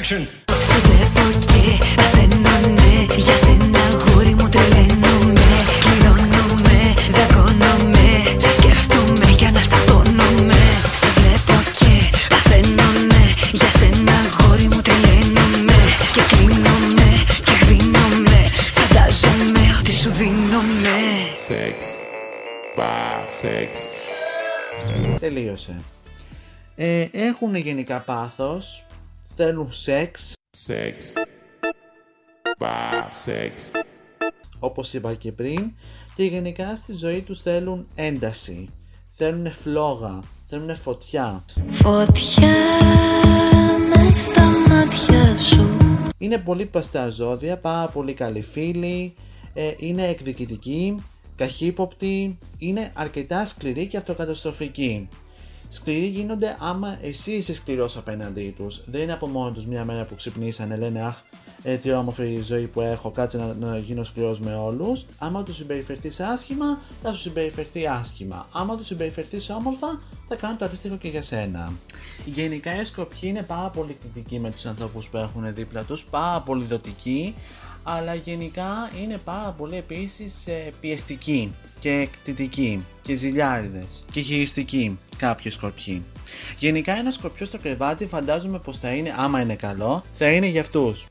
Action! Ε, έχουν γενικά πάθος, θέλουν σεξ, sex, bar sex, όπως είπα και πριν, και γενικά στη ζωή τους θέλουν ένταση. Θέλουν φλόγα, θέλουν φωτιά. Φωτιά με στα μάτια σου Είναι πολύ παστά ζώδια, πάρα πολύ καλοί φίλοι, ε, είναι εκδικητικοί, καχύποπτοι, είναι αρκετά σκληροί και αυτοκαταστροφικοί. Σκληροί γίνονται άμα εσύ είσαι σκληρός απέναντί τους. Δεν είναι από μόνο τους μια μέρα που ξυπνήσανε, λένε αχ, ε, τι όμορφη ζωή που έχω, κάτσε να, να γίνω σκληρός με όλους. Άμα τους συμπεριφερθείς άσχημα, θα σου συμπεριφερθεί άσχημα. Άμα τους συμπεριφερθείς όμορφα, θα κάνουν το αντίστοιχο και για σένα. Γενικά οι σκοπιοί είναι πάρα πολύ εκτιτικοί με τους ανθρώπους που έχουν δίπλα τους, πάρα πολύ δοτικοί, αλλά γενικά είναι πάρα πολύ επίσης ε, πιεστικοί και εκτιτικοί και ζηλιάριδες και χειριστικοί κάποιοι σκορπιοί. Γενικά ένα σκορπιό στο κρεβάτι φαντάζομαι πως θα είναι, άμα είναι καλό, θα είναι για αυτούς.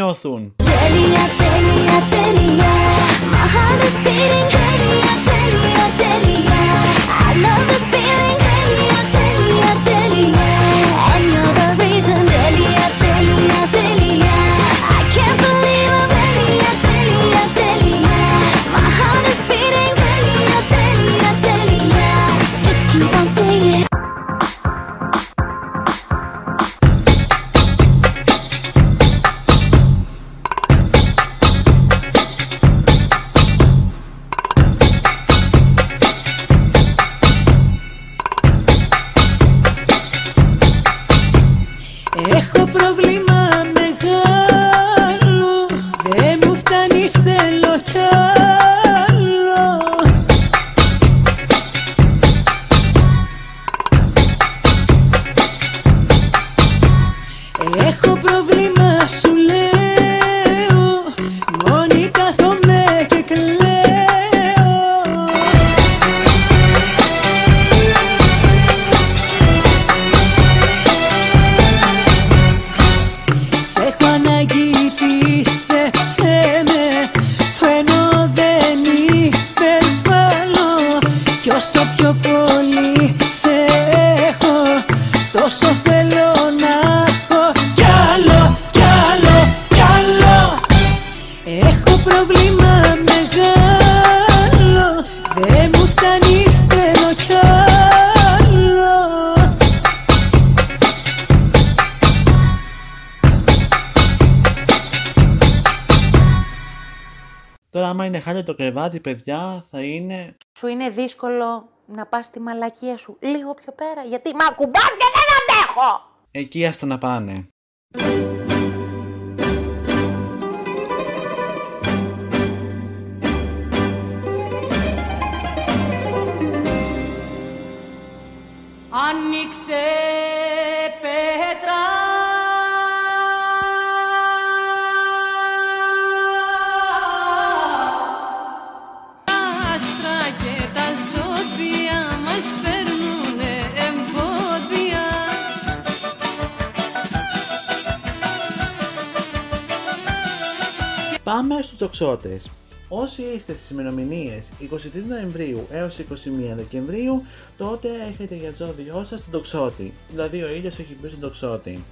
Νιώθουν. Τέλεια, τέλεια, τέλεια είναι χάλια το κρεβάτι, παιδιά, θα είναι. Σου είναι δύσκολο να πας στη μαλακία σου λίγο πιο πέρα, γιατί μ' ακουμπάς και δεν αντέχω! Εκεί άστα να πάνε. Άνοιξε Πάμε στους τοξότες. Όσοι είστε στις ημερομηνίες 23 Νοεμβρίου έως 21 Δεκεμβρίου, τότε έχετε για ζώδιό σας τον τοξότη. Δηλαδή ο ήλιος έχει μπει στον τοξότη.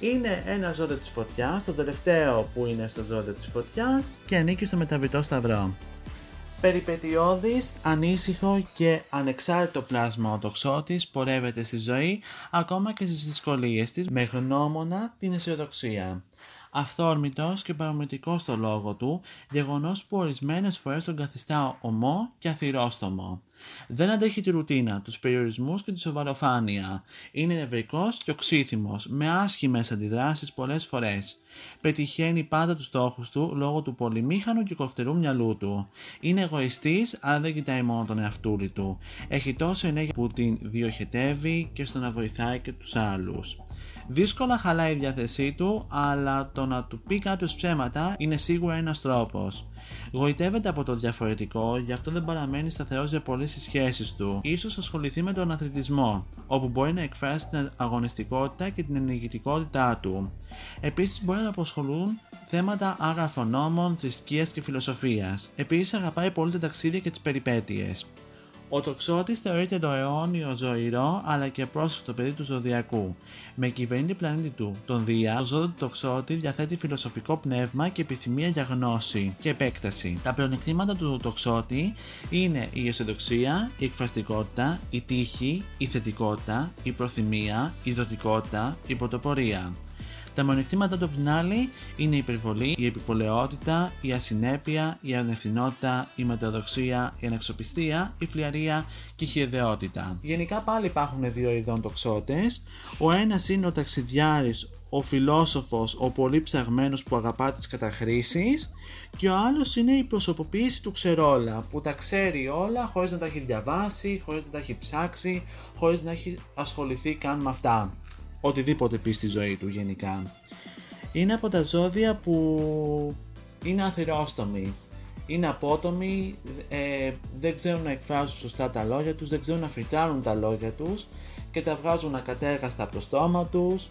Είναι ένα ζώδιο της φωτιάς, το τελευταίο που είναι στο ζώδιο της φωτιάς και ανήκει στο μεταβητό σταυρό. Περιπετειώδης, ανήσυχο και ανεξάρτητο πλάσμα ο τοξότης πορεύεται στη ζωή ακόμα και στις δυσκολίες της με γνώμονα την αισιοδοξία. Αυθόρμητος και παρομητικός στο λόγο του, γεγονός που ορισμένες φορές τον καθιστά ομό και αθυρόστομο. Δεν αντέχει τη ρουτίνα, τους περιορισμούς και τη σοβαροφάνεια. Είναι νευρικός και οξύθυμος, με άσχημες αντιδράσεις πολλές φορές. Πετυχαίνει πάντα τους στόχους του λόγω του πολυμήχανου και κοφτερού μυαλού του. Είναι εγωιστής, αλλά δεν κοιτάει μόνο τον εαυτούλη του. Έχει τόσο ενέργεια που την διοχετεύει και στο να βοηθάει και τους άλλους. Δύσκολα χαλάει η διάθεσή του, αλλά το να του πει κάποιος ψέματα είναι σίγουρα ένας τρόπος. Γοητεύεται από το διαφορετικό, γι' αυτό δεν παραμένει σταθερός για πολλές στι σχέσεις του. Ίσως ασχοληθεί με τον αθλητισμό, όπου μπορεί να εκφράσει την αγωνιστικότητα και την ενεργητικότητά του. Επίσης, μπορεί να αποσχολούν θέματα άγραφων νόμων, θρησκείας και φιλοσοφίας. Επίσης, αγαπάει πολύ τα ταξίδια και τις περιπέτειες. Ο τοξότης θεωρείται το αιώνιο ζωηρό αλλά και πρόσεκτο παιδί του ζωδιακού. Με κυβερνήτη πλανήτη του, τον Δία, το ζώδιο του τοξότη διαθέτει φιλοσοφικό πνεύμα και επιθυμία για γνώση και επέκταση. Τα πλεονεκτήματα του τοξότη είναι η αισιοδοξία, η εκφραστικότητα, η τύχη, η θετικότητα, η προθυμία, η δοτικότητα, η πρωτοπορία. Τα μειονεκτήματα του απ' την άλλη είναι η υπερβολή, η επιπολαιότητα, η ασυνέπεια, η ανευθυνότητα, η μεταδοξία, η αναξοπιστία, η φλιαρία και η χειεδαιότητα. Γενικά πάλι υπάρχουν δύο ειδών τοξότες. Ο ένας είναι ο ταξιδιάρης, ο φιλόσοφος, ο πολύ ψαγμένος που αγαπά τις καταχρήσεις και ο άλλος είναι η προσωποποίηση του ξερόλα που τα ξέρει όλα χωρίς να τα έχει διαβάσει, χωρίς να τα έχει ψάξει, χωρίς να έχει ασχοληθεί καν με αυτά οτιδήποτε πει στη ζωή του γενικά. Είναι από τα ζώδια που είναι αθυρόστομοι. Είναι απότομοι, ε, δεν ξέρουν να εκφράζουν σωστά τα λόγια τους, δεν ξέρουν να φυτράρουν τα λόγια τους και τα βγάζουν ακατέργαστα από το στόμα τους.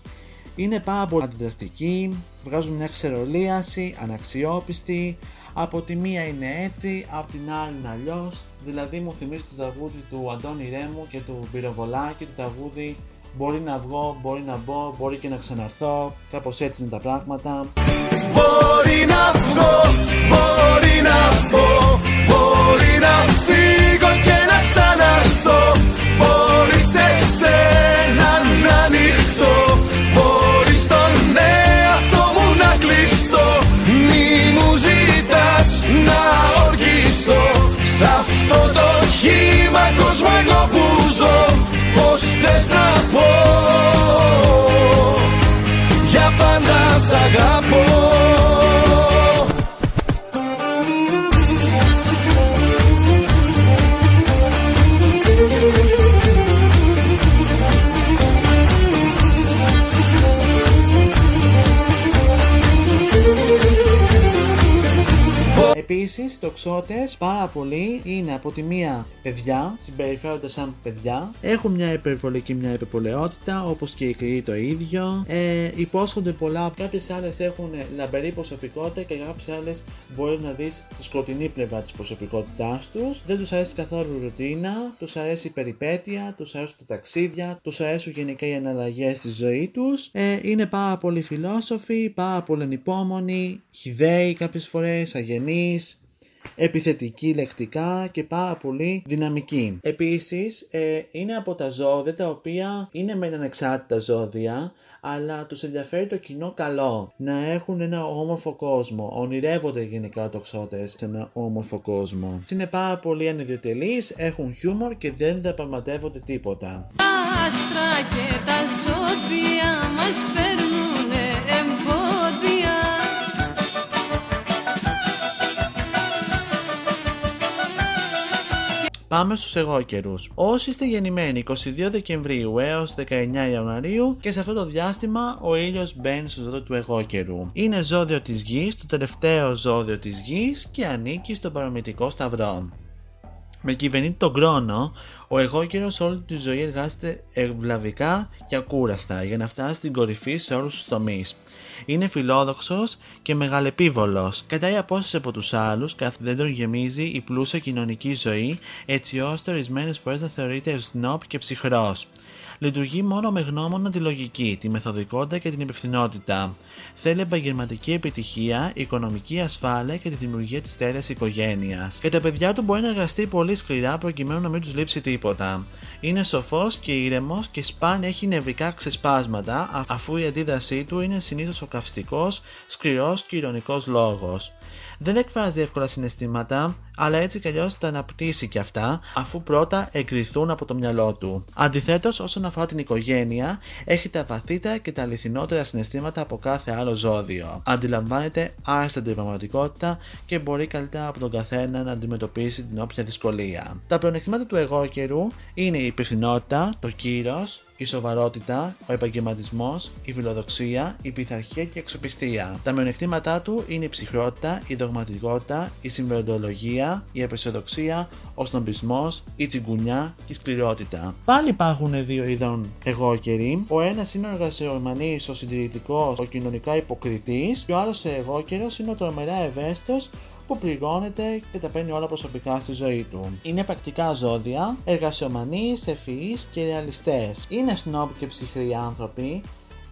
Είναι πάρα πολύ αντιδραστικοί, βγάζουν μια ξερολίαση, αναξιόπιστοι. Από τη μία είναι έτσι, από την άλλη είναι αλλιώς. Δηλαδή μου θυμίζει το τραγούδι του Αντώνη Ρέμου και του Πυροβολάκη, το τραγούδι Μπορεί να βγω, μπορεί να μπω, μπορεί και να ξαναρθώ. Κάπως έτσι είναι τα πράγματα. Μπορεί να βγω, μπορεί να μπω Μπορεί να φύγω και να ξαναρθώ Μπορεί σε σένα να ανοιχτώ Μπορεί στον εαυτό μου να κλειστώ Μη μου ζητάς να οργιστώ Σ' αυτό το χήμα κόσμο εγώ που ζω Πώς θες να πάντα σ' αγαπώ Επίσης, οι τοξότες πάρα πολλοί είναι από τη μία παιδιά, συμπεριφέρονται σαν παιδιά, έχουν μια υπερβολική μια υπερπολαιότητα, όπως και οι κρυοί το ίδιο. Ε, υπόσχονται πολλά, κάποιες άλλες έχουν λαμπερή προσωπικότητα και κάποιες άλλες μπορεί να δεις τη σκοτεινή πλευρά της προσωπικότητάς τους. Δεν τους αρέσει καθόλου η ρουτίνα, τους αρέσει η περιπέτεια, τους αρέσουν τα ταξίδια, τους αρέσουν γενικά οι αναλλαγέ στη ζωή τους. Ε, είναι πάρα πολύ φιλόσοφοι, πάρα πολύ ανυπόμονοι, χιδαίοι κάποιες φορές, αγενείς, επιθετική λεκτικά και πάρα πολύ δυναμική. Επίσης, ε, είναι από τα ζώδια τα οποία είναι μεν ανεξάρτητα ζώδια, αλλά τους ενδιαφέρει το κοινό καλό, να έχουν ένα όμορφο κόσμο, ονειρεύονται γενικά τοξότες σε ένα όμορφο κόσμο. Είναι πάρα πολύ ανιδιοτελείς, έχουν χιούμορ και δεν διαπραγματεύονται τίποτα. άστρα και τα ζώδια μας φέρνουνε Πάμε στους εγώ καιρούς. Όσοι είστε γεννημένοι 22 Δεκεμβρίου έως 19 Ιανουαρίου και σε αυτό το διάστημα ο ήλιος μπαίνει στο ζώδιο του εγώ καιρού. Είναι ζώδιο της γης, το τελευταίο ζώδιο της γης και ανήκει στον παραμετρικό σταυρό. Με κυβερνήτη τον χρόνο, ο εγώ καιρό όλη τη ζωή εργάζεται ευλαβικά και ακούραστα για να φτάσει στην κορυφή σε όλους τους τομείς. Είναι φιλόδοξος και μεγαλεπίβολος. Κατάει απόσταση από τους άλλους, καθ' δεν τον γεμίζει η πλούσια κοινωνική ζωή, έτσι ώστε ορισμένες φορές να θεωρείται σνόπ και ψυχρός. Λειτουργεί μόνο με γνώμονα τη λογική, τη μεθοδικότητα και την υπευθυνότητα. Θέλει επαγγελματική επιτυχία, οικονομική ασφάλεια και τη δημιουργία της τέλεια οικογένειας. Και τα παιδιά του μπορεί να εργαστεί πολύ σκληρά προκειμένου να μην τους λείψει τίποτα. Είναι σοφός και ήρεμος και σπάνια έχει νευρικά ξεσπάσματα, α- αφού η αντίδρασή του είναι συνήθως ο καυστικό, σκληρός και ηρωνικός λόγος. Δεν εκφράζει εύκολα συναισθήματα, αλλά έτσι κι αλλιώς τα αναπτύσσει κι αυτά, αφού πρώτα εγκριθούν από το μυαλό του. Αντιθέτως, όσον αφορά την οικογένεια, έχει τα βαθύτερα και τα αληθινότερα συναισθήματα από κάθε άλλο ζώδιο. Αντιλαμβάνεται άριστα την πραγματικότητα και μπορεί καλύτερα από τον καθένα να αντιμετωπίσει την όποια δυσκολία. Τα πλεονεκτήματα του εγώ καιρού είναι η υπευθυνότητα, το κύρος, η σοβαρότητα, ο επαγγελματισμός, η φιλοδοξία, η πειθαρχία και η εξοπιστία. Τα μειονεκτήματά του είναι η ψυχρότητα, η δογματικότητα, η συμβεντολογία, η απεσιοδοξία, ο σνομπισμός, η τσιγκουνιά και η σκληρότητα. Πάλι υπάρχουν δύο είδων εγώ καιροί. Ο ένας είναι ο εργασιομανής, ο συντηρητικός, ο κοινωνικά υποκριτής, και ο άλλος εγώ καιρο είναι ο τρομερά ευαίσθητος που πληρώνεται και τα παίρνει όλα προσωπικά στη ζωή του. Είναι πρακτικά ζώδια, εργασιομανείς, ευφυείς και ρεαλιστές. Είναι σνόμπ και ψυχροί άνθρωποι,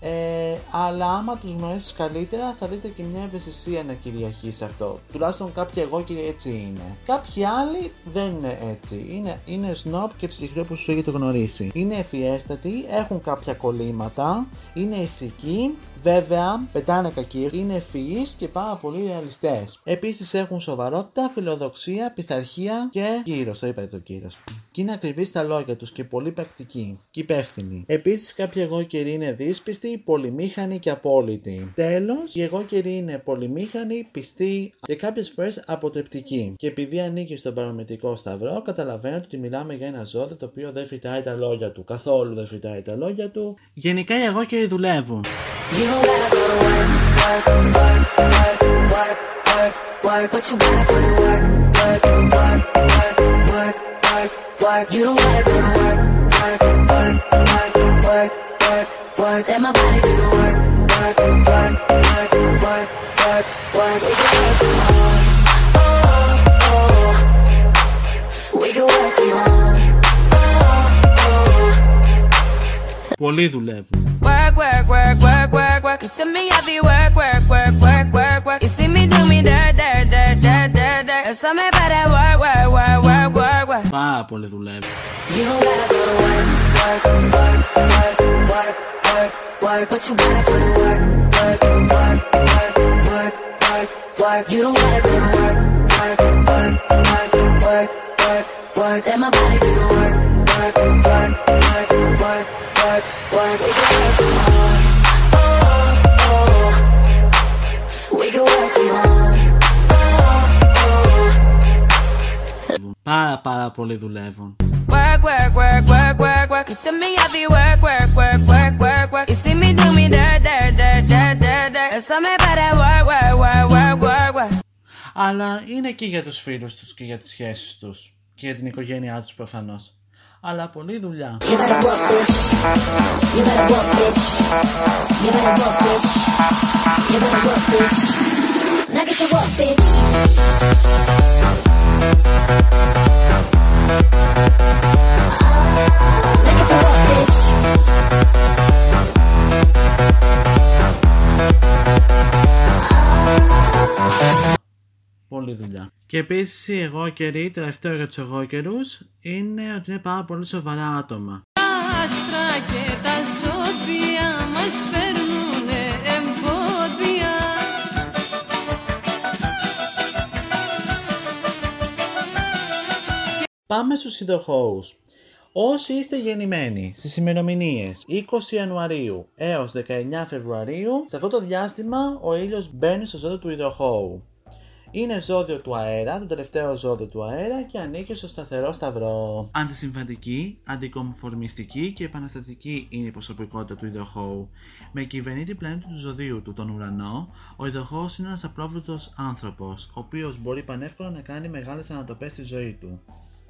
ε, αλλά άμα τους γνωρίσεις καλύτερα θα δείτε και μια ευαισθησία να κυριαρχεί σε αυτό. Τουλάχιστον κάποιοι εγώ και έτσι είναι. Κάποιοι άλλοι δεν είναι έτσι. Είναι, είναι σνόπ και ψυχροί όπως σου έχετε γνωρίσει. Είναι ευφιέστατοι, έχουν κάποια κολλήματα, είναι ηθικοί, Βέβαια, πετάνε κακοί, είναι ευφυείς και πάρα πολύ ρεαλιστές. Επίσης έχουν σοβαρότητα, φιλοδοξία, πειθαρχία και κύρος. Το είπατε το κύρος. Και είναι ακριβεί στα λόγια τους και πολύ πρακτικοί και υπεύθυνοι. Επίσης, κάποιοι εγώ καιροί είναι δύσπιστοι, πολυμήχανοι και απόλυτοι. Τέλο, οι εγώ καιροί είναι πολυμήχανοι, πιστοί και κάποιε φορέ αποτρεπτικοί. Και επειδή ανήκει στον παραμετρικό σταυρό, καταλαβαίνετε ότι μιλάμε για ένα ζώδιο το οποίο δεν φυτάει τα λόγια του. Καθόλου δεν φυτάει τα λόγια του. Γενικά οι εγώ καιροί δουλεύουν. You don't gotta go to work, work, work, work, work, work, work, but you gotta put in work, work, work, work, work, work, work. You don't gotta go to work, work, work, work, work, work, work. Let my body do the work, work, work, work, work, work, work. We can work tomorrow. Oh, oh, we can work tomorrow. Πολλοί δουλεύουν. Work, work, work, work, work, work. You see me, I be work, work, work, work, work, work. You see me do me dirt, dirt, dirt, dirt, dirt, dirt. And some about that work, work, work, work, work, work. Πάρα πολλοί δουλεύουν. You don't gotta go to work, work, work, work, work, work, work, but you gotta put in work, work, work, work, work, work, work. You don't gotta go to work, work, work, work, work, work, work. Let my body do the work, work, work, work, work, work, work. We can work tomorrow. Oh, oh, we can work tomorrow. Πάρα πάρα πολλοί δουλεύουν. Work, work, work, work, work, work. You see me, I be work, work, work, work, work, work. You see me do me dirt, dirt, dirt, dirt, dirt, dirt. And some about that work, work, work, work, work, work. Αλλά είναι και για τους φίλους τους και για τις σχέσεις τους και για την οικογένειά τους προφανώς. Αλλά πολλή δουλειά. Now get to work, bitch. Now get to work, bitch. Πολλή δουλειά. Και επίσης οι εγώ καιροί, τελευταίο για τους εγώ καιρούς, είναι ότι είναι πάρα πολύ σοβαρά άτομα. άστρα και τα ζώδια Πάμε στους ειδοχώους. Όσοι είστε γεννημένοι στις ημερομηνίες 20 Ιανουαρίου έως 19 Φεβρουαρίου, σε αυτό το διάστημα ο ήλιος μπαίνει στο ζώδιο του ειδοχώου. Είναι ζώδιο του αέρα, το τελευταίο ζώδιο του αέρα και ανήκει στο σταθερό σταυρό. Αντισυμβατική, αντικομφορμιστική και επαναστατική είναι η προσωπικότητα του ειδοχώου. Με κυβερνήτη πλανήτη του ζωδίου του, τον ουρανό, ο ειδοχώος είναι ένας απλόβλητος άνθρωπος, ο οποίος μπορεί πανεύκολα να κάνει μεγάλες ανατοπές στη ζωή του.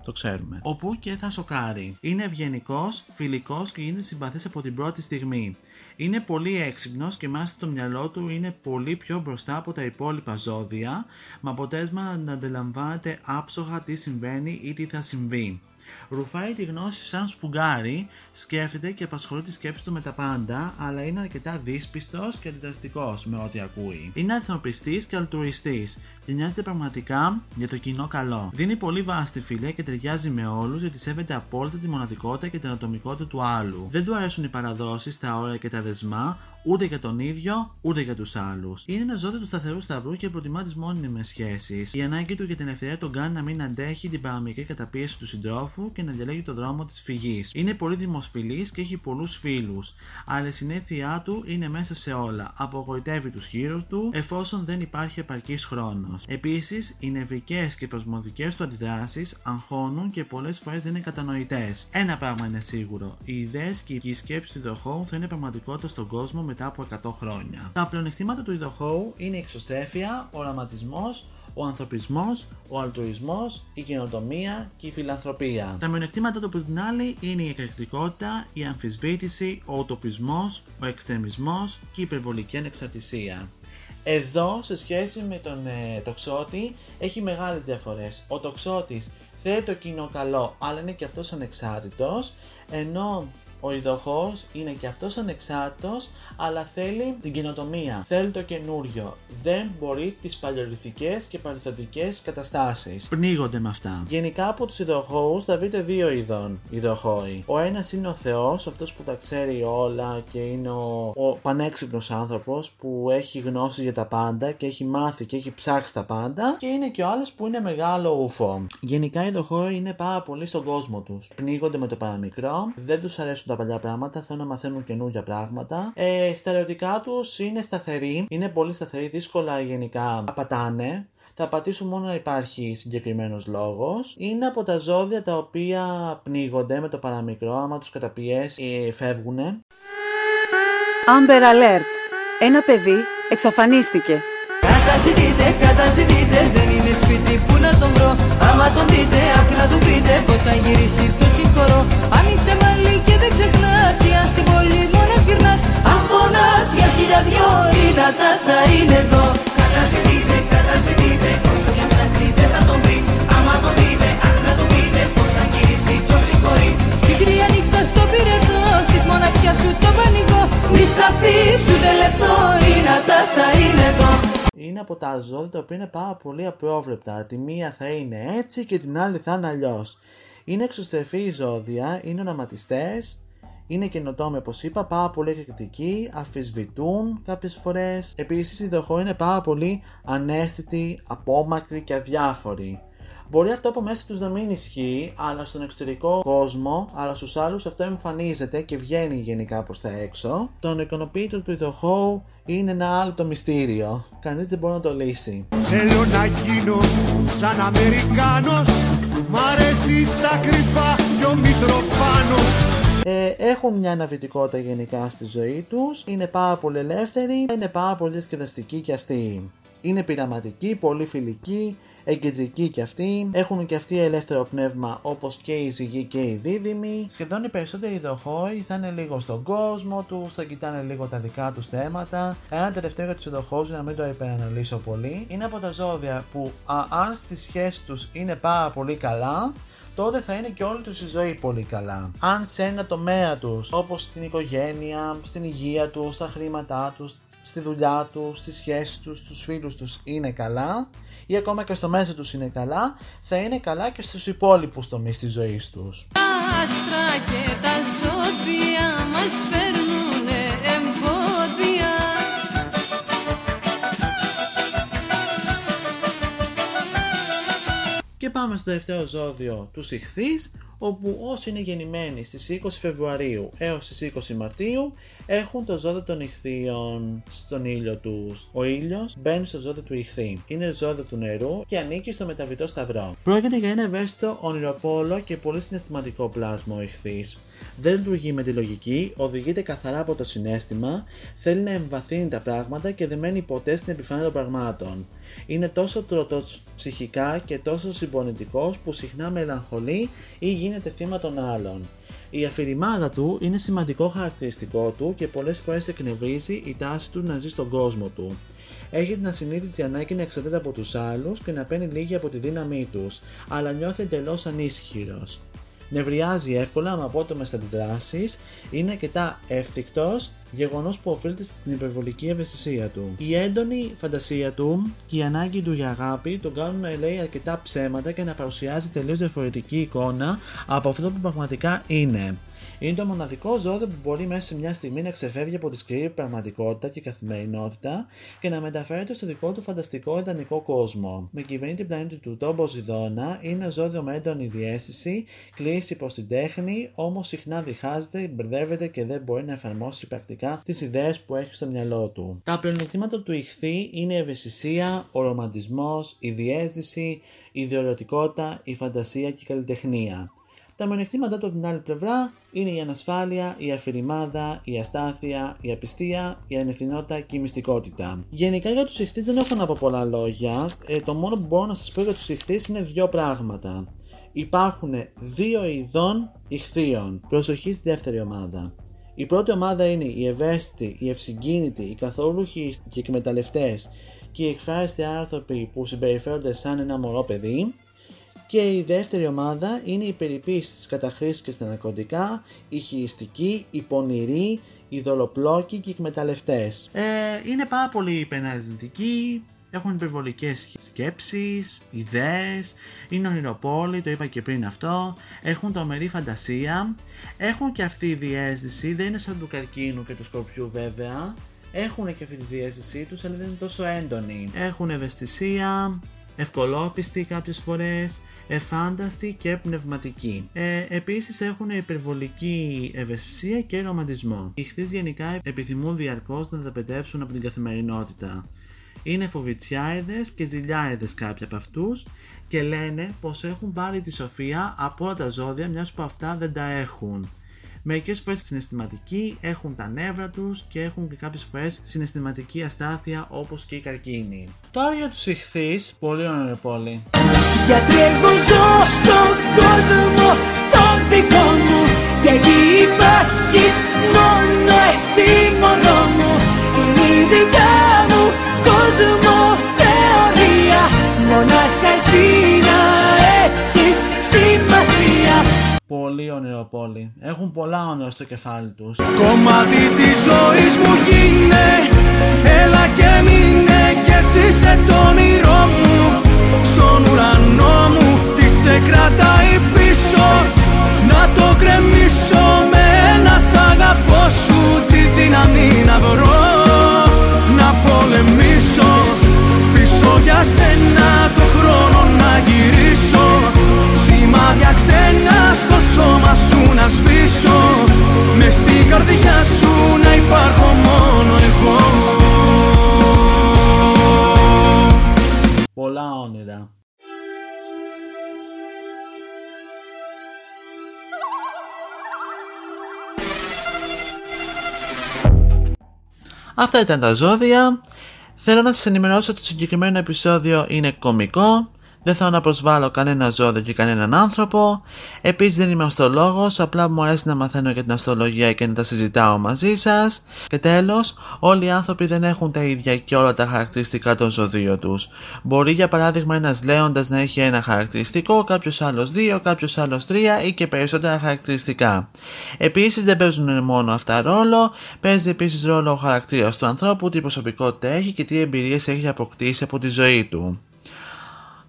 Το ξέρουμε. Όπου και θα σοκάρει. Είναι ευγενικός, φιλικός και γίνεται συμπαθής από την πρώτη στιγμή. Είναι πολύ έξυπνος και μάλιστα το μυαλό του είναι πολύ πιο μπροστά από τα υπόλοιπα ζώδια, με αποτέλεσμα να αντιλαμβάνεται άψογα τι συμβαίνει ή τι θα συμβεί. Ρουφάει τη γνώση σαν σπουγγάρι, σκέφτεται και απασχολεί τη σκέψη του με τα πάντα, αλλά είναι αρκετά δύσπιστος και αντιδραστικός με ό,τι ακούει. Είναι ανθρωπιστή και αλτουριστή και νοιάζεται πραγματικά για το κοινό καλό. Δίνει πολύ βάση στη φιλία και ταιριάζει με όλους γιατί σέβεται απόλυτα τη μοναδικότητα και την ατομικότητα του άλλου. Δεν του αρέσουν οι παραδόσεις, τα όρια και τα δεσμά, ούτε για τον ίδιο, ούτε για τους άλλους. Είναι ένα ζώδιο του σταθερού σταυρού και προτιμά τις μόνιμες σχέσεις. Η ανάγκη του για την ελευθερία τον κάνει να μην αντέχει την παραμικρή καταπίεση του συντρόφου και να διαλέγει το δρόμο της φυγής. Είναι πολύ δημοσφιλής και έχει πολλούς φίλους. Αλλά η συνήθειά του είναι μέσα σε όλα. Απογοητεύει τους χείρους του εφόσον δεν υπάρχει επαρκής χρόνος. Επίσης, οι νευρικές και προσμοδικές του αντιδράσεις αγχώνουν και πολλές φορές δεν είναι κατανοητές. Ένα πράγμα είναι σίγουρο. Οι ιδέες και η σκέψη του ειδοχώου θα είναι πραγματικότητα στον κόσμο μετά από 100 χρόνια. Τα πλεονεκτήματα του ειδοχώου είναι η εξωστρέφεια, ο οραματισμός, ο ανθρωπισμός, ο αλτρουισμός, η καινοτομία και η φιλανθρωπία. Τα μειονεκτήματα του από την άλλη είναι η εκρηκτικότητα, η αμφισβήτηση, ο утοπισμός, ο εξτρεμισμός και η υπερβολική ανεξαρτησία. Εδώ, σε σχέση με τον ε, τοξότη, έχει μεγάλες διαφορές. Ο τοξότης θέλει το κοινό καλό, αλλά είναι και αυτός ανεξάρτητος, ενώ ο ειδοχός είναι και αυτός ανεξάρτητος, αλλά θέλει την καινοτομία. Θέλει το καινούριο. Δεν μπορεί τις παλαιολιθικές και παρελθοντικές καταστάσεις. Πνίγονται με αυτά. Γενικά από τους ειδοχώους θα βρείτε δύο ειδών ειδοχώοι. Ο ένας είναι ο Θεός, αυτός που τα ξέρει όλα και είναι ο, ο πανέξυπνος άνθρωπος που έχει γνώση για τα πάντα και έχει μάθει και έχει ψάξει τα πάντα. Και είναι και ο άλλος που είναι μεγάλο ουφό. Γενικά οι ειδοχώοι είναι πάρα πολύ στον κόσμο τους. Πνίγονται με το παραμικρό, δεν τους αρέσουν τα παλιά πράγματα, θέλουν να μαθαίνουν καινούργια πράγματα. Ε, στα ερωτικά τους είναι σταθεροί, είναι πολύ σταθεροί, δύσκολα γενικά πατάνε. Θα πατήσουν μόνο να υπάρχει συγκεκριμένος λόγος. Είναι από τα ζώδια τα οποία πνίγονται με το παραμικρό. Άμα τους καταπιέσει, ε, φεύγουνε. Amber Alert. Ένα παιδί εξαφανίστηκε. Καταζητείτε, καταζητείτε, δεν είναι σπίτι που να τον βρω. Άμα τον δείτε, αχ να του πείτε πως αν γυρίσει το συγχωρώ. Αν είσαι μαλλί και δεν ξεχνάς, ή αν στην πόλη μόνος γυρνάς. Αν πονάς για χίλια δυο, η Νατάσα είναι εδώ. Καταζητείτε, καταζητείτε, όσο κι αν ψάξει δεν θα τον βρει. Άμα τον δείτε, αχ να του πείτε πως αν γυρίσει το συγχωρεί. Στην κρύα νύχτα στο πυρετό, στις μοναξιά σου το πανηγό Μη σταθείς ούτε λεπτό, η Νατάσα είναι εδώ Είναι από τα ζώδια τα οποία είναι πάρα πολύ απρόβλεπτα. Τη μία θα είναι έτσι και την άλλη θα είναι αλλιώς. Είναι εξωστρεφή ζώδια, είναι οραματιστέ, είναι καινοτόμοι όπως είπα, πάρα πολύ εκρηκτικοί, αφισβητούν κάποιες φορές. Επίσης, οι δοχό είναι πάρα πολύ ανέστητοι, απόμακροι και αδιάφοροι. Μπορεί αυτό από μέσα τους να μην ισχύει, αλλά στον εξωτερικό κόσμο, αλλά στους άλλους αυτό εμφανίζεται και βγαίνει γενικά προς τα έξω. Το ικανοποίητο του ειδοχώου είναι ένα άλλο το μυστήριο. Κανείς δεν μπορεί να το λύσει. Θέλω να γίνω σαν Αμερικάνος Μ' αρέσει στα κρυφά κι ο Μητροπάνος Ε, έχουν μια αναβητικότητα γενικά στη ζωή τους, είναι πάρα πολύ ελεύθεροι, είναι πάρα πολύ διασκεδαστικοί και αστείοι. Είναι πειραματικοί, πολύ φιλικοί, εγκεντρικοί κι αυτοί. Έχουν και αυτοί ελεύθερο πνεύμα όπως και οι ζυγοί και οι δίδυμοι. Σχεδόν οι περισσότεροι ειδοχόοι θα είναι λίγο στον κόσμο τους, θα κοιτάνε λίγο τα δικά τους θέματα. Ένα τελευταίο για τους ειδοχόου, για να μην το υπεραναλύσω πολύ, είναι από τα ζώδια που α, αν στη σχέση τους είναι πάρα πολύ καλά, τότε θα είναι και όλη τους η ζωή πολύ καλά. Αν σε ένα τομέα τους, όπως στην οικογένεια, στην υγεία τους, στα χρήματά τους, στη δουλειά τους, στις σχέσεις τους, στους φίλους τους είναι καλά ή ακόμα και στο μέσα τους είναι καλά, θα είναι καλά και στους υπόλοιπους τομείς της ζωής τους. Τα άστρα και τα ζώδια μας φέρνουνε Και πάμε στο τελευταίο ζώδιο του Ιχθύς, όπου όσοι είναι γεννημένοι στις 20 Φεβρουαρίου έως στις 20 Μαρτίου έχουν το ζώδιο των Ιχθύων στον ήλιο τους. Ο ήλιος μπαίνει στο ζώδιο του Ιχθύ. Είναι ζώδιο του νερού και ανήκει στο μεταβητό σταυρό. Πρόκειται για ένα ευαίσθητο ονειροπόλο και πολύ συναισθηματικό πλάσμα ο Ιχθύς. Δεν λειτουργεί με τη λογική, οδηγείται καθαρά από το συνέστημα, θέλει να εμβαθύνει τα πράγματα και δεν μένει ποτέ στην επιφάνεια των πραγμάτων. Είναι τόσο τροτός ψυχικά και τόσο συμπονητικός που συχνά μελαγχολεί ή γίνεται θύμα των άλλων. Η αφηρημάδα του είναι σημαντικό χαρακτηριστικό του και πολλές φορές εκνευρίζει η τάση του να ζει στον κόσμο του. Έχει την ασυνείδητη ανάγκη να εξαρτάται από τους άλλους και να παίρνει λίγη από τη δύναμή τους, αλλά νιώθει εντελώς ανήσυχηρος. Νευριάζει εύκολα μες απότομε αντιδράσεις, είναι αρκετά εύθυκτος, γεγονός που οφείλεται στην υπερβολική ευαισθησία του. Η έντονη φαντασία του και η ανάγκη του για αγάπη τον κάνουν να λέει αρκετά ψέματα και να παρουσιάζει τελείως διαφορετική εικόνα από αυτό που πραγματικά είναι. Είναι το μοναδικό ζώδιο που μπορεί μέσα σε μια στιγμή να ξεφεύγει από τη σκληρή πραγματικότητα και καθημερινότητα και να μεταφέρεται στο δικό του φανταστικό ιδανικό κόσμο. Με κυβερνεί την πλανήτη του τόμπο Ζιδώνα, είναι ζώδιο με έντονη διέστηση, κλείσει προς την τέχνη, όμως συχνά διχάζεται, μπερδεύεται και δεν μπορεί να εφαρμόσει πρακτικά τις ιδέες που έχει στο μυαλό του. Τα πλεονεκτήματα του ηχθή είναι η ευαισθησία, ο ρομαντισμός, η διέστηση, η ιδεολογικότητα, η φαντασία και η καλλιτεχνία. Τα μειονεκτήματα του από την άλλη πλευρά είναι η ανασφάλεια, η αφηρημάδα, η αστάθεια, η απιστία, η ανευθυνότητα και η μυστικότητα. Γενικά για τους ηχθείς δεν έχω να πω πολλά λόγια. Ε, το μόνο που μπορώ να σας πω για τους ηχθείς είναι δύο πράγματα. Υπάρχουν δύο ειδών ηχθείων. Προσοχή στη δεύτερη ομάδα. Η πρώτη ομάδα είναι οι ευαίσθητοι, οι ευσυγκίνητοι, οι καθόλουχοι και οι εκμεταλλευτές και οι εκφράστοι άνθρωποι που συμπεριφέρονται σαν ένα μωρό παιδί. Και η δεύτερη ομάδα είναι οι περιποίησεις στις καταχρήσεις και στα ναρκωτικά, οι χειριστικοί, οι πονηροί, οι δολοπλόκοι και οι εκμεταλλευτές. Ε, είναι πάρα πολύ υπεναρνητικοί, έχουν υπερβολικές σκέψεις, ιδέες, είναι ονειροπόλοι, το είπα και πριν αυτό, έχουν τρομερή φαντασία, έχουν και αυτή η διέστηση, δεν είναι σαν του καρκίνου και του σκορπιού βέβαια, έχουν και αυτή τη διέστησή τους, αλλά δεν είναι τόσο έντονη. Έχουν ευαισθησία, ευκολόπιστοι κάποιες φορές, εφάνταστοι και πνευματικοί. Ε, επίσης έχουν υπερβολική ευαισθησία και ρομαντισμό. Οι χθείς γενικά επιθυμούν διαρκώς να δαπετεύσουν από την καθημερινότητα. Είναι φοβητσιάιδες και ζηλιάιδες κάποιοι από αυτούς και λένε πως έχουν πάρει τη σοφία από όλα τα ζώδια μιας που αυτά δεν τα έχουν. Μερικές φορές συναισθηματικοί έχουν τα νεύρα τους και έχουν και κάποιες φορές συναισθηματική αστάθεια όπως και η καρκίνη. Τώρα για τους ηχθείς, πολύ ωραία πόλη. Γιατί εγώ ζω στον κόσμο το δικό μου Και εκεί υπάρχεις μόνο εσύ μόνο μου Είναι η δικιά μου κόσμο θεωρία Μονάχα εσύ να έχεις σημασία Πολύ όνειρο πόλη. Έχουν πολλά όνειρα στο κεφάλι τους. Κομμάτι της ζωής μου γίνε Έλα και μείνε κι εσύ σε το όνειρό μου Στον ουρανό μου τι σε κρατάει πίσω Να το κρεμίσω με ένα σ' αγαπώ σου Τη δύναμη να βρω Να πολεμήσω Πίσω για σένα το χρόνο να γυρίσω Σημάδια Αυτά ήταν τα ζώδια. Θέλω να σας ενημερώσω ότι το συγκεκριμένο επεισόδιο είναι κωμικό, δεν θέλω να προσβάλλω κανένα ζώδιο και κανέναν άνθρωπο. Επίσης δεν είμαι αστολόγο, απλά μου αρέσει να μαθαίνω για την αστρολογία και να τα συζητάω μαζί σας. Και τέλος, όλοι οι άνθρωποι δεν έχουν τα ίδια και όλα τα χαρακτηριστικά των ζωδίων τους. Μπορεί για παράδειγμα ένας λέοντας να έχει ένα χαρακτηριστικό, κάποιος άλλος δύο, κάποιος άλλος τρία ή και περισσότερα χαρακτηριστικά. Επίσης δεν παίζουν μόνο αυτά ρόλο, παίζει επίσης ρόλο ο χαρακτήρας του ανθρώπου, τι προσωπικότητα έχει και τι εμπειρίες έχει αποκτήσει από τη ζωή του.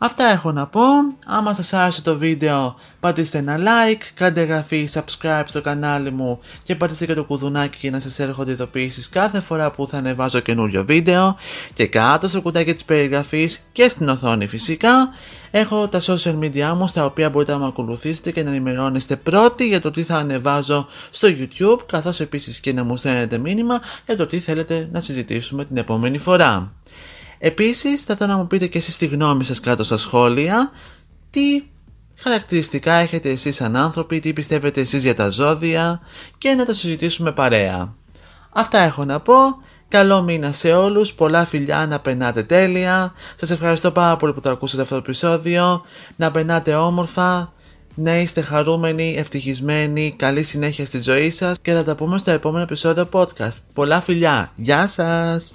Αυτά έχω να πω. Άμα σας άρεσε το βίντεο πατήστε ένα like, κάντε εγγραφή, subscribe στο κανάλι μου και πατήστε και το κουδουνάκι για να σας έρχονται ειδοποιήσεις κάθε φορά που θα ανεβάζω καινούριο βίντεο και κάτω στο κουτάκι της περιγραφής και στην οθόνη φυσικά έχω τα social media μου στα οποία μπορείτε να με ακολουθήσετε και να ενημερώνεστε πρώτοι για το τι θα ανεβάζω στο YouTube καθώς επίσης και να μου στέλνετε μήνυμα για το τι θέλετε να συζητήσουμε την επόμενη φορά. Επίσης θα ήθελα να μου πείτε και εσείς τη γνώμη σας κάτω στα σχόλια τι χαρακτηριστικά έχετε εσείς σαν άνθρωποι, τι πιστεύετε εσείς για τα ζώδια και να το συζητήσουμε παρέα. Αυτά έχω να πω. Καλό μήνα σε όλους, πολλά φιλιά, να περνάτε τέλεια. Σας ευχαριστώ πάρα πολύ που το ακούσατε αυτό το επεισόδιο. Να περνάτε όμορφα, να είστε χαρούμενοι, ευτυχισμένοι, καλή συνέχεια στη ζωή σας και θα τα πούμε στο επόμενο επεισόδιο podcast. Πολλά φιλιά, γεια σας!